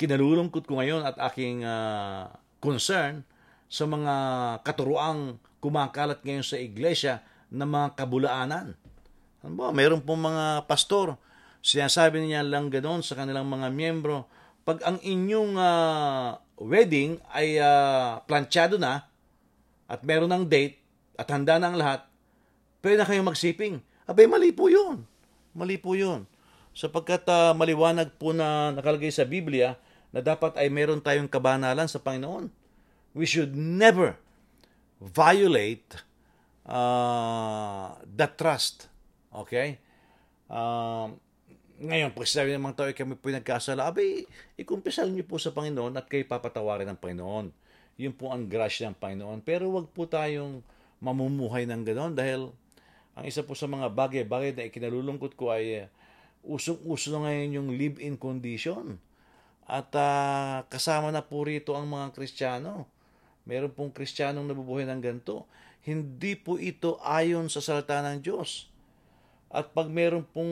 kinalulungkot ko ngayon at aking uh, concern sa mga katuruang kumakalat ngayon sa iglesia na mga kabulaanan. Ano ba? Mayroon pong mga pastor, sinasabi niya lang ganoon sa kanilang mga miyembro, pag ang inyong uh, wedding ay uh, planchado na at meron ng date at handa na ang lahat, pwede na kayong magsiping. Abay, mali po yun. Mali po yun sapagkat uh, maliwanag po na nakalagay sa Biblia na dapat ay meron tayong kabanalan sa Panginoon. We should never violate uh, the trust. Okay? Uh, ngayon, pag sinabi ng mga tao, kami po nagkasala, abay, ikumpisal niyo po sa Panginoon at kayo papatawarin ng Panginoon. Yun po ang grasya ng Panginoon. Pero wag po tayong mamumuhay ng ganoon dahil ang isa po sa mga bagay-bagay na ikinalulungkot ko ay uh, usong-uso na ngayon yung live-in condition. At uh, kasama na po rito ang mga Kristiyano. Meron pong Kristiyanong nabubuhay ng ganito. Hindi po ito ayon sa salita ng Diyos. At pag meron pong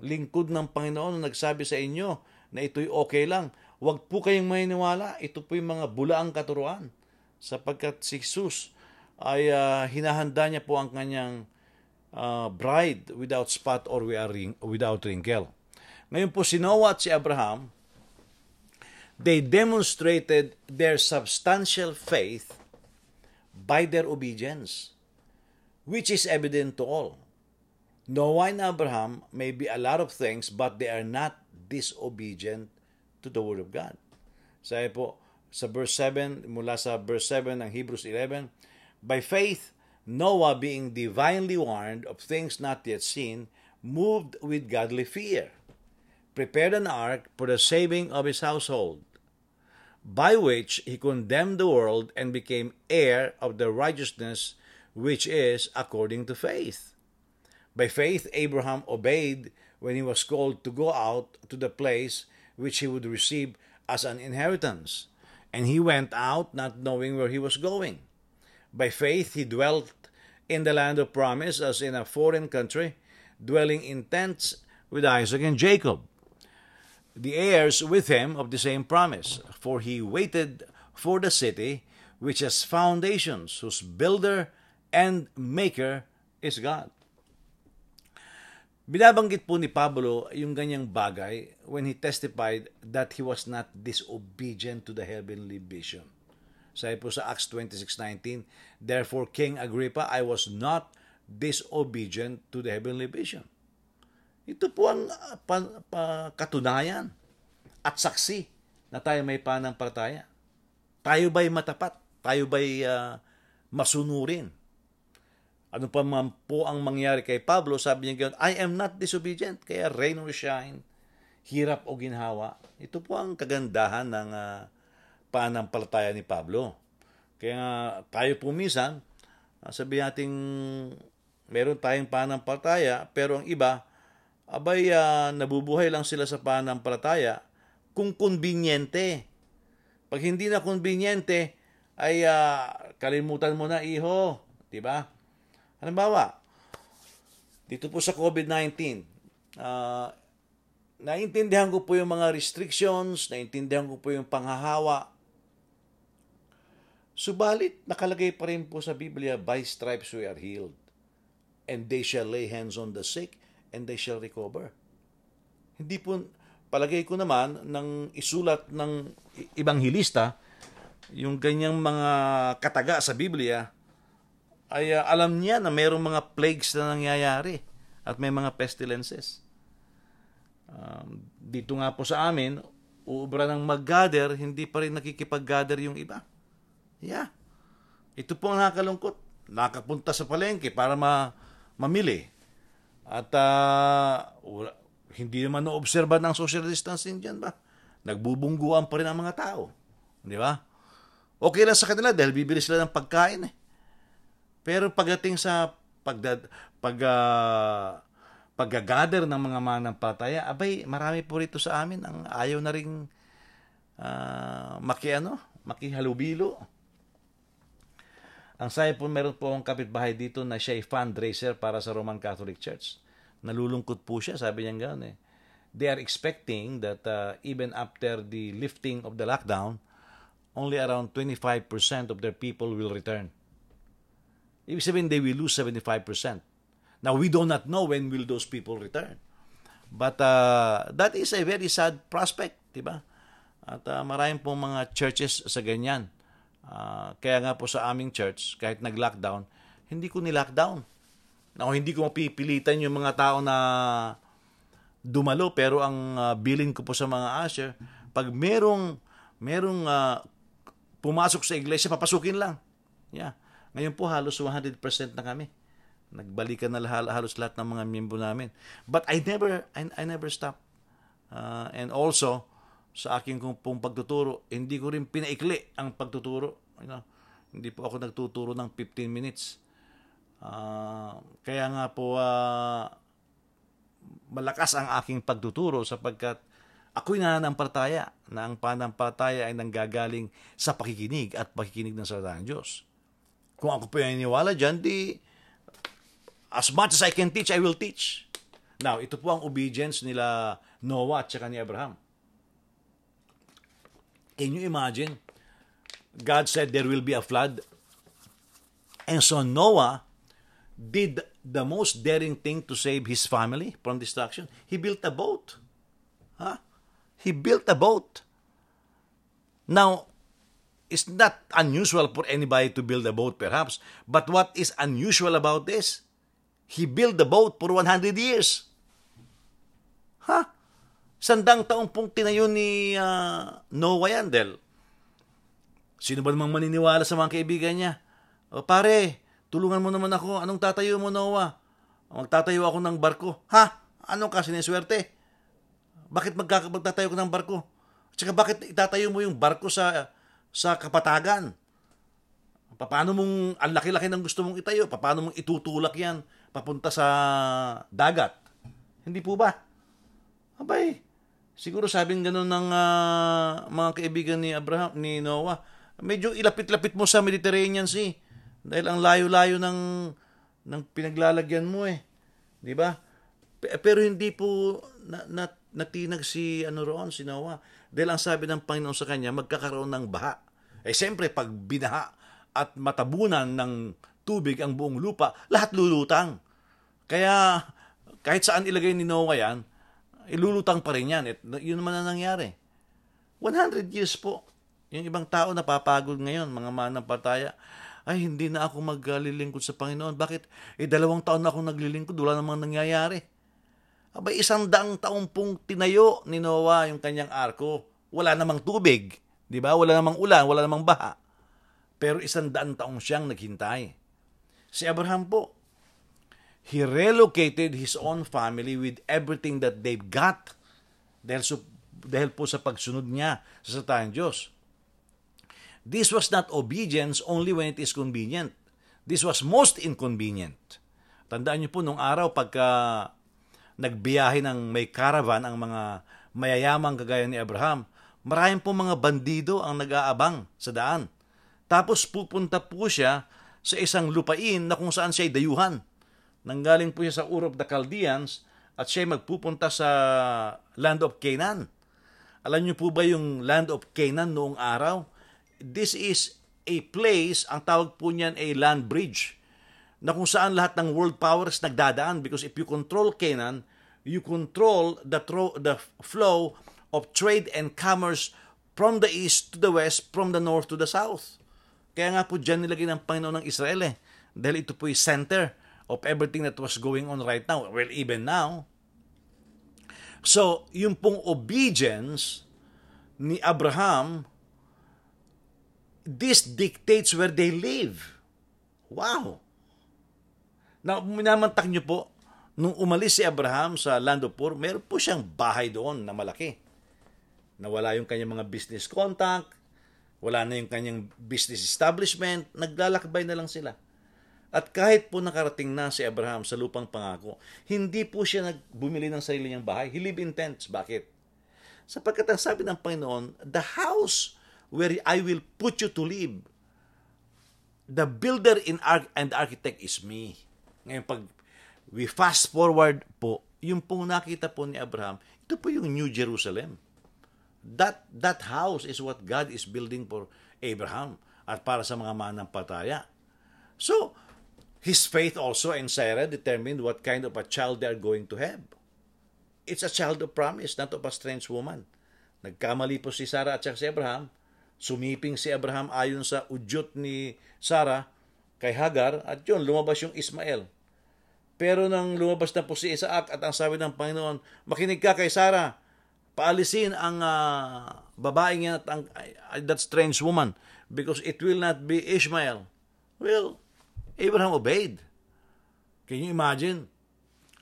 lingkod ng Panginoon na nagsabi sa inyo na ito'y okay lang, huwag po kayong maniniwala. Ito po yung mga bulaang katuruan. Sapagkat si Jesus ay uh, hinahanda niya po ang kanyang uh, bride without spot or without wrinkle. Ngayon po si Noah at si Abraham, they demonstrated their substantial faith by their obedience, which is evident to all. Noah and Abraham may be a lot of things, but they are not disobedient to the Word of God. Sabi po, sa verse 7, mula sa verse 7 ng Hebrews 11, By faith, Noah being divinely warned of things not yet seen, moved with godly fear, prepared an ark for the saving of his household, by which he condemned the world and became heir of the righteousness which is according to faith. By faith, Abraham obeyed when he was called to go out to the place which he would receive as an inheritance and he went out not knowing where he was going. By faith he dwelt in the land of promise as in a foreign country, dwelling in tents with Isaac and Jacob, the heirs with him of the same promise. For he waited for the city which has foundations, whose builder and maker is God. Binabanggit po ni Pablo yung ganyang bagay when he testified that he was not disobedient to the heavenly vision. Sabi po sa Acts 26.19, Therefore, King Agrippa, I was not disobedient to the heavenly vision. Ito po ang uh, pa, pa, katunayan at saksi na tayo may pananampalataya. Tayo ba'y matapat? Tayo ba'y uh, masunurin? Ano pa man po ang mangyari kay Pablo, sabi niya ganoon, I am not disobedient, kaya rain or shine, hirap o ginhawa. Ito po ang kagandahan ng uh, pananampalataya ni Pablo. Kaya nga tayo po minsan, uh, sabi nating meron tayong pananampalataya, pero ang iba, abay uh, nabubuhay lang sila sa pananampalataya kung konbinyente. Pag hindi na konbinyente, ay uh, kalimutan mo na iho, 'di ba? Halimbawa, dito po sa COVID-19, uh, naintindihan ko po yung mga restrictions, naintindihan ko po yung panghahawa. Subalit, nakalagay pa rin po sa Biblia, by stripes we are healed. And they shall lay hands on the sick, and they shall recover. Hindi po, palagay ko naman, ng isulat ng ibang hilista, yung ganyang mga kataga sa Biblia, ay uh, alam niya na mayroong mga plagues na nangyayari at may mga pestilences. Um, dito nga po sa amin, uubra ng mag-gather, hindi pa rin nakikipag-gather yung iba. Yeah. Ito po ang nakakalungkot. Nakapunta sa palengke para ma mamili. At uh, hindi naman na-obserba ng social distancing dyan ba? Nagbubungguan pa rin ang mga tao. Di ba? Okay lang sa kanila dahil bibili sila ng pagkain eh. Pero pagdating sa pagdad, pag uh, paggagather ng mga manampalataya, abay, marami po rito sa amin ang ayaw na ring uh, maki ano, makihalubilo. Ang sayo po, meron po akong kapitbahay dito na siya ay fundraiser para sa Roman Catholic Church. Nalulungkot po siya, sabi niya gano'n eh. They are expecting that uh, even after the lifting of the lockdown, only around 25% of their people will return. Ibig sabihin, they will lose 75%. Now, we do not know when will those people return. But uh, that is a very sad prospect, di ba? At uh, maraming po mga churches sa ganyan. Uh, kaya nga po sa aming church, kahit nag-lockdown, hindi ko ni-lockdown. Now, hindi ko mapipilitan yung mga tao na dumalo, pero ang uh, bilin ko po sa mga usher, pag merong, merong uh, pumasok sa iglesia, papasukin lang. Yeah. Ngayon po halos 100% na kami. Nagbalikan na halos lahat ng mga miyembro namin. But I never I, I never stop. Uh, and also sa aking pong pagtuturo, hindi ko rin pinaikli ang pagtuturo. You know, hindi po ako nagtuturo ng 15 minutes. Uh, kaya nga po uh, malakas ang aking pagtuturo sapagkat ako'y nananampalataya na ang pananampalataya ay nanggagaling sa pakikinig at pakikinig ng salita ng Diyos. Kung ako po yung iniwala dyan, di as much as I can teach, I will teach. Now, ito po ang obedience nila Noah at saka ni Abraham. Can you imagine? God said there will be a flood. And so Noah did the most daring thing to save his family from destruction. He built a boat. Huh? He built a boat. Now, it's not unusual for anybody to build a boat, perhaps. But what is unusual about this? He built the boat for 100 years. Huh? Sandang taong pong tinayo ni uh, Noah yan. Sino ba namang maniniwala sa mga kaibigan niya? O pare, tulungan mo naman ako. Anong tatayo mo, Noah? Magtatayo ako ng barko. Ha? Anong kasi ni swerte? Bakit magkaka- magtatayo ko ng barko? At saka bakit itatayo mo yung barko sa sa kapatagan? Paano mong ang laki-laki ng gusto mong itayo? Paano mong itutulak yan papunta sa dagat? Hindi po ba? Abay, siguro sabing ganun ng uh, mga kaibigan ni Abraham, ni Noah, medyo ilapit-lapit mo sa Mediterranean Sea. Dahil ang layo-layo ng, ng pinaglalagyan mo eh. Di ba? Pero hindi po na, na, natinag si ano roon, si Noah. Dahil ang sabi ng Panginoon sa kanya, magkakaroon ng baha. Eh siyempre, pag binaha at matabunan ng tubig ang buong lupa, lahat lulutang. Kaya kahit saan ilagay ni Noah yan, ilulutang pa rin yan. At yun naman ang nangyari. 100 years po. Yung ibang tao napapagod ngayon, mga manampataya. Ay, hindi na ako maglilingkod sa Panginoon. Bakit? Eh, dalawang taon na akong naglilingkod, wala namang nangyayari. Abay, isang daang taong pong tinayo ni Noah yung kanyang arko. Wala namang tubig. Di ba? Wala namang ulan, wala namang baha. Pero isang daang taong siyang naghintay. Si Abraham po, he relocated his own family with everything that they've got dahil, su- dahil po sa pagsunod niya sa salitang Diyos. This was not obedience only when it is convenient. This was most inconvenient. Tandaan niyo po, nung araw, pagka nagbiyahe ng may caravan ang mga mayayamang kagaya ni Abraham, maraming po mga bandido ang nag-aabang sa daan. Tapos pupunta po siya sa isang lupain na kung saan siya ay dayuhan Nanggaling po siya sa Ur of the Chaldeans at siya magpupunta sa land of Canaan. Alam niyo po ba yung land of Canaan noong araw? This is a place, ang tawag po niyan ay land bridge, na kung saan lahat ng world powers nagdadaan because if you control Canaan, you control the, tro- the flow of trade and commerce from the east to the west, from the north to the south. Kaya nga po dyan nilagay ng Panginoon ng Israel eh. Dahil ito po yung center of everything that was going on right now. Well, even now. So, yung pong obedience ni Abraham, this dictates where they live. Wow! Now, minamantak nyo po, nung umalis si Abraham sa land of Ur, meron po siyang bahay doon na malaki. Nawala yung kanyang mga business contact, wala na yung kanyang business establishment, naglalakbay na lang sila. At kahit po nakarating na si Abraham sa lupang pangako, hindi po siya nagbumili ng sarili niyang bahay. He lived in tents. Bakit? Sapagkat ang sabi ng Panginoon, the house where I will put you to live, the builder in arch- and architect is me. Ngayon, pag we fast forward po, yung pong nakita po ni Abraham, ito po yung New Jerusalem. That, that house is what God is building for Abraham at para sa mga manampataya. So, His faith also and Sarah determined what kind of a child they are going to have. It's a child of promise, not of a strange woman. Nagkamali po si Sarah at si Abraham. Sumiping si Abraham ayon sa udyot ni Sarah kay Hagar at yun, lumabas yung Ismael. Pero nang lumabas na po si Isaac at ang sabi ng Panginoon, makinig ka kay Sarah, paalisin ang uh, babaeng yan at ang, uh, that strange woman because it will not be Ishmael. Well, Abraham obeyed. Can you imagine?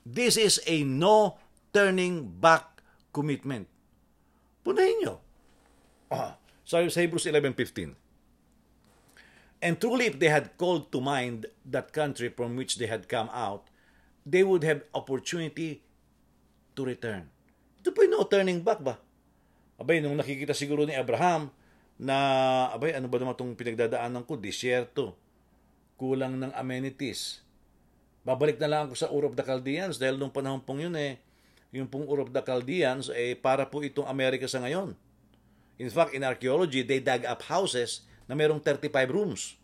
This is a no turning back commitment. Punahin nyo. Ah, sa Hebrews 11.15. And truly, if they had called to mind that country from which they had come out, they would have opportunity to return. Ito po no turning back ba? Abay, nung nakikita siguro ni Abraham na, abay, ano ba naman itong pinagdadaanan ko? Disyerto kulang ng amenities. Babalik na lang ako sa Ur of the Chaldeans dahil nung panahon pong yun eh, yung pong Ur of the Chaldeans eh para po itong Amerika sa ngayon. In fact, in archaeology, they dug up houses na merong 35 rooms.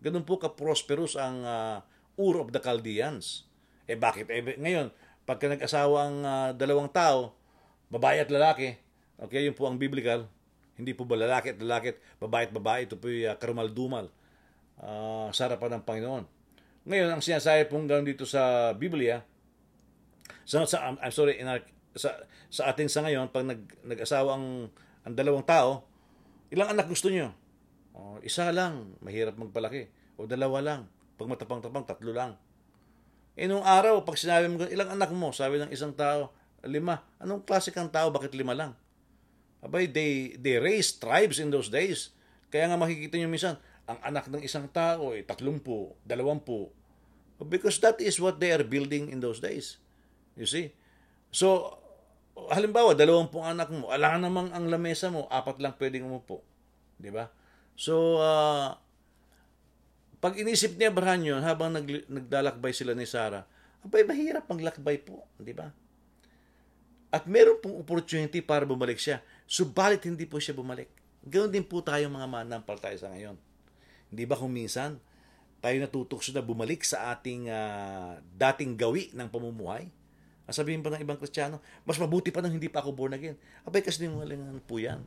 Ganun po ka-prosperous ang uh, Ur of the Chaldeans. Eh bakit? Eh, ngayon, pagka nag-asawa ang uh, dalawang tao, babae at lalaki, okay, yun po ang biblical, hindi po ba lalaki at lalaki, babae at babae, ito po yung uh, karumal-dumal uh, sa harapan ng Panginoon. Ngayon, ang sinasabi pong ganoon dito sa Biblia, sa, sa, I'm sorry, in, sa sa atin sa ngayon pag nag nag-asawa ang ang dalawang tao, ilang anak gusto niyo? Oh, isa lang, mahirap magpalaki. O dalawa lang. Pag matapang-tapang, tatlo lang. Eh nung araw, pag sinabi mo, ilang anak mo? Sabi ng isang tao, lima. Anong klase kang tao? Bakit lima lang? Abay, they, they raised tribes in those days. Kaya nga makikita nyo minsan, ang anak ng isang tao ay eh, tatlumpu, dalawampu. Because that is what they are building in those days. You see? So, halimbawa, dalawampung anak mo, alangan namang ang lamesa mo, apat lang pwedeng umupo. Di ba? So, uh, pag inisip ni Abraham yun, habang nag, nagdalakbay sila ni Sarah, abay, mahirap maglakbay po, di ba? At meron pong opportunity para bumalik siya. Subalit hindi po siya bumalik. Ganoon din po tayo mga manampalataya sa ngayon. Hindi ba kung minsan tayo natutokso na bumalik sa ating uh, dating gawi ng pamumuhay? Sabihin pa ng ibang kristyano, mas mabuti pa nang hindi pa ako born again. Abay, kasi malingan po yan.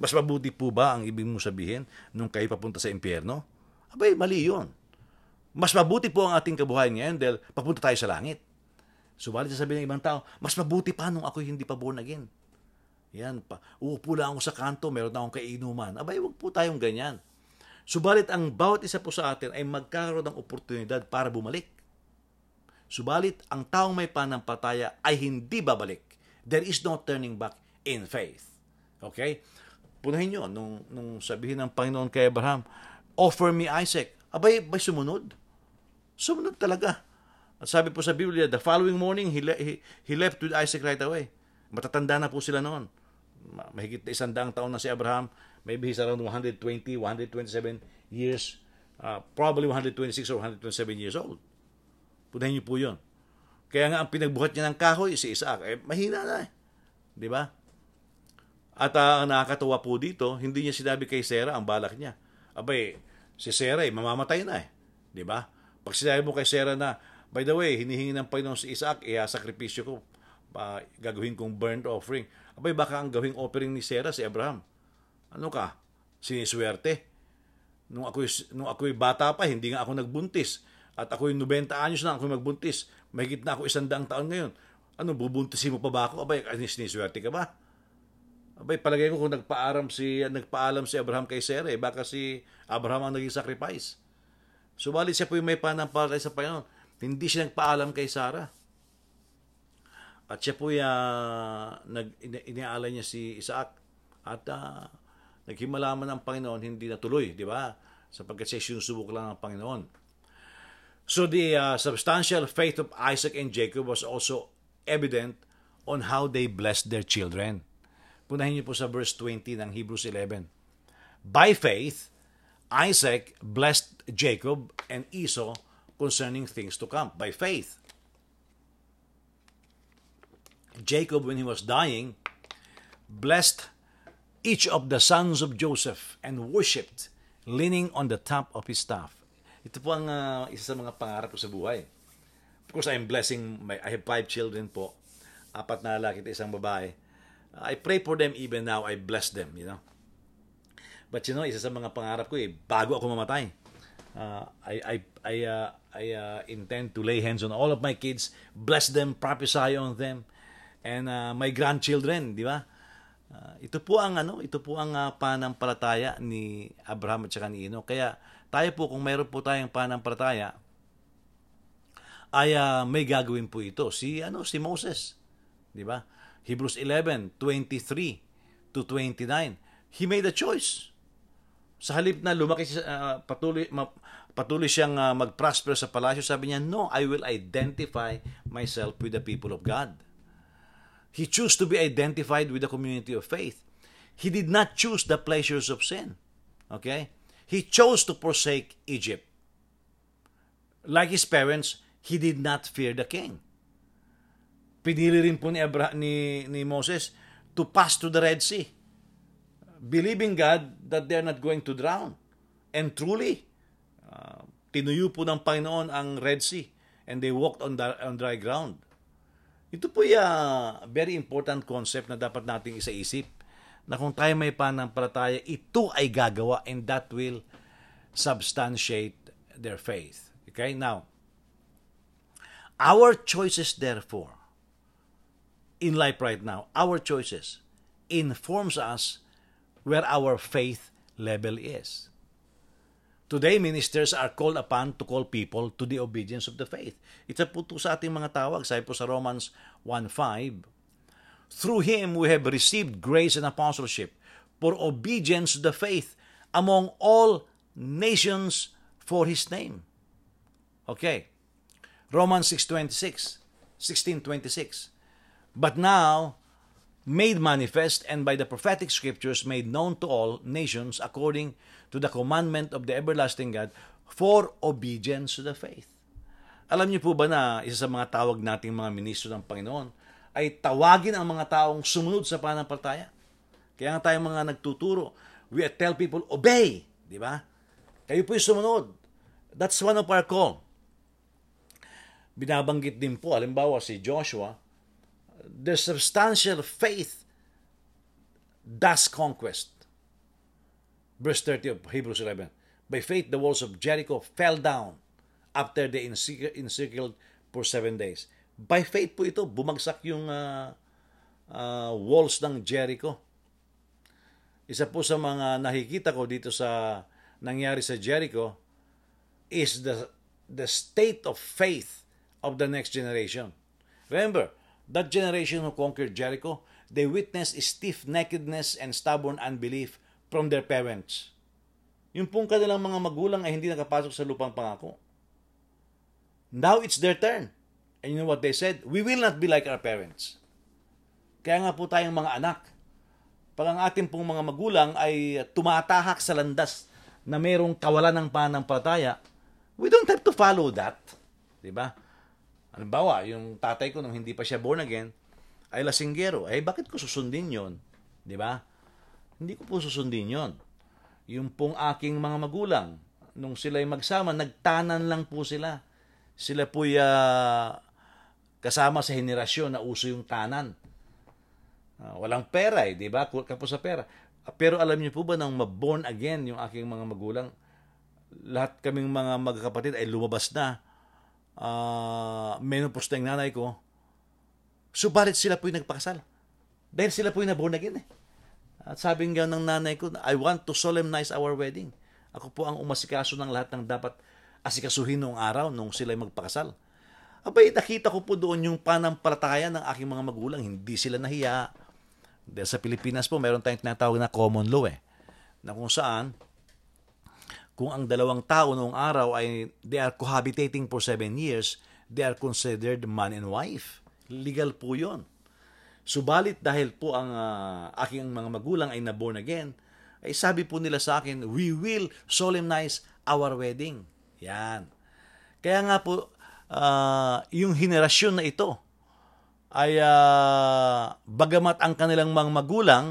Mas mabuti po ba ang ibig mo sabihin nung kayo papunta sa impyerno? Abay, mali yun. Mas mabuti po ang ating kabuhayan ngayon dahil papunta tayo sa langit. Subalit sasabihin ng ibang tao, mas mabuti pa nung ako hindi pa born again. Yan pa. Uupo lang ako sa kanto, meron na akong kainuman. Abay, wag po tayong ganyan. Subalit ang bawat isa po sa atin ay magkaroon ng oportunidad para bumalik. Subalit ang taong may panampataya ay hindi babalik. There is no turning back in faith. Okay? Punahin nyo, nung, nung sabihin ng Panginoon kay Abraham, offer me Isaac. Abay, bay sumunod. Sumunod talaga. At sabi po sa Biblia, the following morning, he, le- he, left with Isaac right away. Matatanda na po sila noon. Mahigit na isang daang taon na si Abraham. Maybe he's around 120, 127 years. Uh, probably 126 or 127 years old. Punahin niyo po yun. Kaya nga ang pinagbuhat niya ng kahoy, si Isaac, eh, mahina na eh. Di ba? At uh, ang nakakatuwa po dito, hindi niya sinabi kay Sarah ang balak niya. Abay, si Sarah eh, mamamatay na eh. Di ba? Pag sinabi mo kay Sarah na, by the way, hinihingi ng Panginoon si Isaac, eh, sakripisyo ko, uh, gagawin kong burnt offering. Abay, baka ang gawing offering ni Sarah si Abraham. Ano ka? Siniswerte. Nung ako nung ako'y bata pa, hindi nga ako nagbuntis. At ako'y 90 anyos na ako magbuntis. Mahigit na ako isang daang taon ngayon. Ano, bubuntisin mo pa ba ako? Abay, siniswerte ka ba? Abay, palagay ko kung nagpaaram si, nagpaalam si Abraham kay Sarah, eh, baka si Abraham ang naging sacrifice. Subalit siya po yung may panampalatay sa Panginoon. Hindi siya nagpaalam kay Sarah. At siya po uh, nag, iniaalay niya si Isaac. At uh, naghimalaman ng Panginoon, hindi natuloy, di ba? Sapagkat siya sinusubok lang ng Panginoon. So the uh, substantial faith of Isaac and Jacob was also evident on how they blessed their children. Punahin niyo po sa verse 20 ng Hebrews 11. By faith, Isaac blessed Jacob and Esau concerning things to come. By faith. Jacob, when he was dying, blessed each of the sons of Joseph and worshipped, leaning on the top of his staff. Ito po ang uh, isa sa mga pangarap ko sa buhay. Of course, I am blessing, my, I have five children po. Apat na lalaki at isang babae I pray for them even now. I bless them, you know. But you know, isa sa mga pangarap ko eh, bago ako mamatay, uh, I, I, I, uh, I uh, intend to lay hands on all of my kids, bless them, prophesy on them, and uh, my grandchildren, di ba? Uh, ito po ang ano, ito po ang uh, panampalataya ni Abraham at saka ni Ino. Kaya tayo po kung mayroon po tayong panampalataya ay uh, may gagawin po ito si ano si Moses, di ba? Hebrews 11, 23 to 29. He made a choice. Sa halip na lumaki siya, uh, patuloy, ma, patuloy siyang uh, mag-prosper sa palasyo, sabi niya, no, I will identify myself with the people of God. He chose to be identified with the community of faith. He did not choose the pleasures of sin. Okay? He chose to forsake Egypt. Like his parents, he did not fear the king pinili rin po ni, Abra- ni, ni Moses to pass to the Red Sea. Believing God that they're not going to drown. And truly, uh, tinuyo po ng Panginoon ang Red Sea and they walked on, the, on dry ground. Ito po yung uh, very important concept na dapat nating isaisip na kung tayo may panampalataya, ito ay gagawa and that will substantiate their faith. Okay? Now, our choices therefore in life right now, our choices, informs us where our faith level is. Today, ministers are called upon to call people to the obedience of the faith. Ito po to sa ating mga tawag, sabi po sa Romans 1.5, Through Him we have received grace and apostleship for obedience to the faith among all nations for His name. Okay. Romans 6.26, 16.26. But now, made manifest and by the prophetic scriptures made known to all nations according to the commandment of the everlasting God for obedience to the faith. Alam niyo po ba na isa sa mga tawag nating mga ministro ng Panginoon ay tawagin ang mga taong sumunod sa pananampalataya. Kaya nga tayong mga nagtuturo, we tell people, obey. Di ba? Kayo po yung sumunod. That's one of our call. Binabanggit din po, halimbawa si Joshua, the substantial faith does conquest. Verse 30 of Hebrews 11. By faith, the walls of Jericho fell down after they encircled for seven days. By faith po ito, bumagsak yung uh, uh, walls ng Jericho. Isa po sa mga nakikita ko dito sa nangyari sa Jericho is the the state of faith of the next generation. Remember, that generation who conquered Jericho, they witnessed stiff-neckedness and stubborn unbelief from their parents. Yung pong kanilang mga magulang ay hindi nakapasok sa lupang pangako. Now it's their turn. And you know what they said? We will not be like our parents. Kaya nga po tayong mga anak. Pag ang ating pong mga magulang ay tumatahak sa landas na mayroong kawalan ng pananampalataya, we don't have to follow that. Diba? Halimbawa, yung tatay ko nung hindi pa siya born again, ay lasinggero. Eh, bakit ko susundin yon? Di ba? Hindi ko po susundin yon. Yung pong aking mga magulang, nung sila'y magsama, nagtanan lang po sila. Sila po uh, kasama sa henerasyon na uso yung tanan. Uh, walang pera eh, di ba? Kapos sa pera. Pero alam niyo po ba nang maborn again yung aking mga magulang, lahat kaming mga magkakapatid ay lumabas na. Uh, menopause na yung nanay ko. Subalit sila po yung nagpakasal. Dahil sila po yung naborn again eh. At sabi nga ng nanay ko, I want to solemnize our wedding. Ako po ang umasikaso ng lahat ng dapat asikasuhin noong araw nung sila magpakasal. Abay, nakita ko po doon yung panampalataya ng aking mga magulang. Hindi sila nahiya. Dahil sa Pilipinas po, meron tayong tinatawag na common law eh. Na kung saan, kung ang dalawang tao noong araw ay they are cohabitating for seven years, they are considered man and wife. Legal po yon. Subalit dahil po ang uh, aking mga magulang ay na-born again, ay sabi po nila sa akin, we will solemnize our wedding. Yan. Kaya nga po, uh, yung henerasyon na ito, ay uh, bagamat ang kanilang mga magulang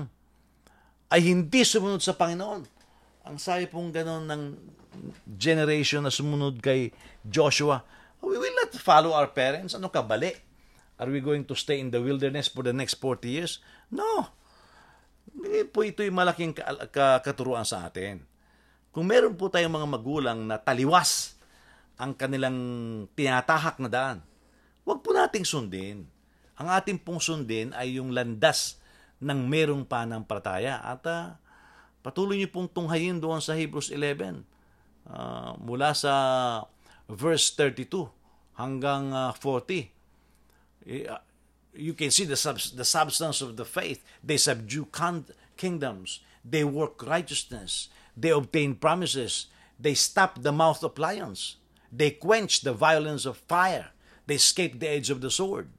ay hindi sumunod sa Panginoon. Ang sabi pong ganon ng generation na sumunod kay Joshua, we will not follow our parents. Ano kabali? Are we going to stay in the wilderness for the next 40 years? No. Hindi po ito'y malaking katuruan sa atin. Kung meron po tayong mga magulang na taliwas ang kanilang tinatahak na daan, huwag po nating sundin. Ang ating pong sundin ay yung landas ng merong panampalataya. At uh, patuloy niyo pong tunghayin doon sa Hebrews 11 uh, mula sa verse 32 hanggang uh, 40 Uh, you can see the, sub- the substance of the faith. They subdue con- kingdoms. They work righteousness. They obtain promises. They stop the mouth of lions. They quench the violence of fire. They escape the edge of the sword.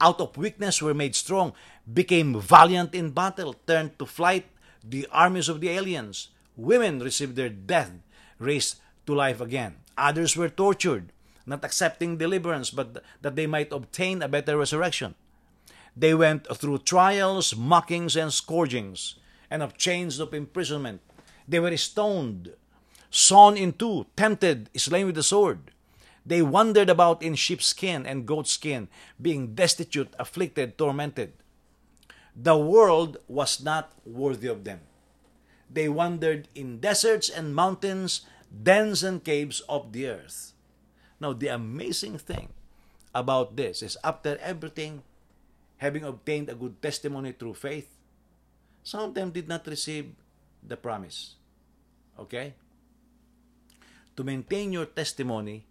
Out of weakness were made strong, became valiant in battle, turned to flight the armies of the aliens. Women received their death, raised to life again. Others were tortured, not accepting deliverance, but that they might obtain a better resurrection. They went through trials, mockings, and scourgings, and of chains of imprisonment. They were stoned, sawn in two, tempted, slain with the sword. They wandered about in sheepskin and goatskin, being destitute, afflicted, tormented. The world was not worthy of them. They wandered in deserts and mountains, dens and caves of the earth. Now, the amazing thing about this is after everything having obtained a good testimony through faith, some of them did not receive the promise. Okay? To maintain your testimony,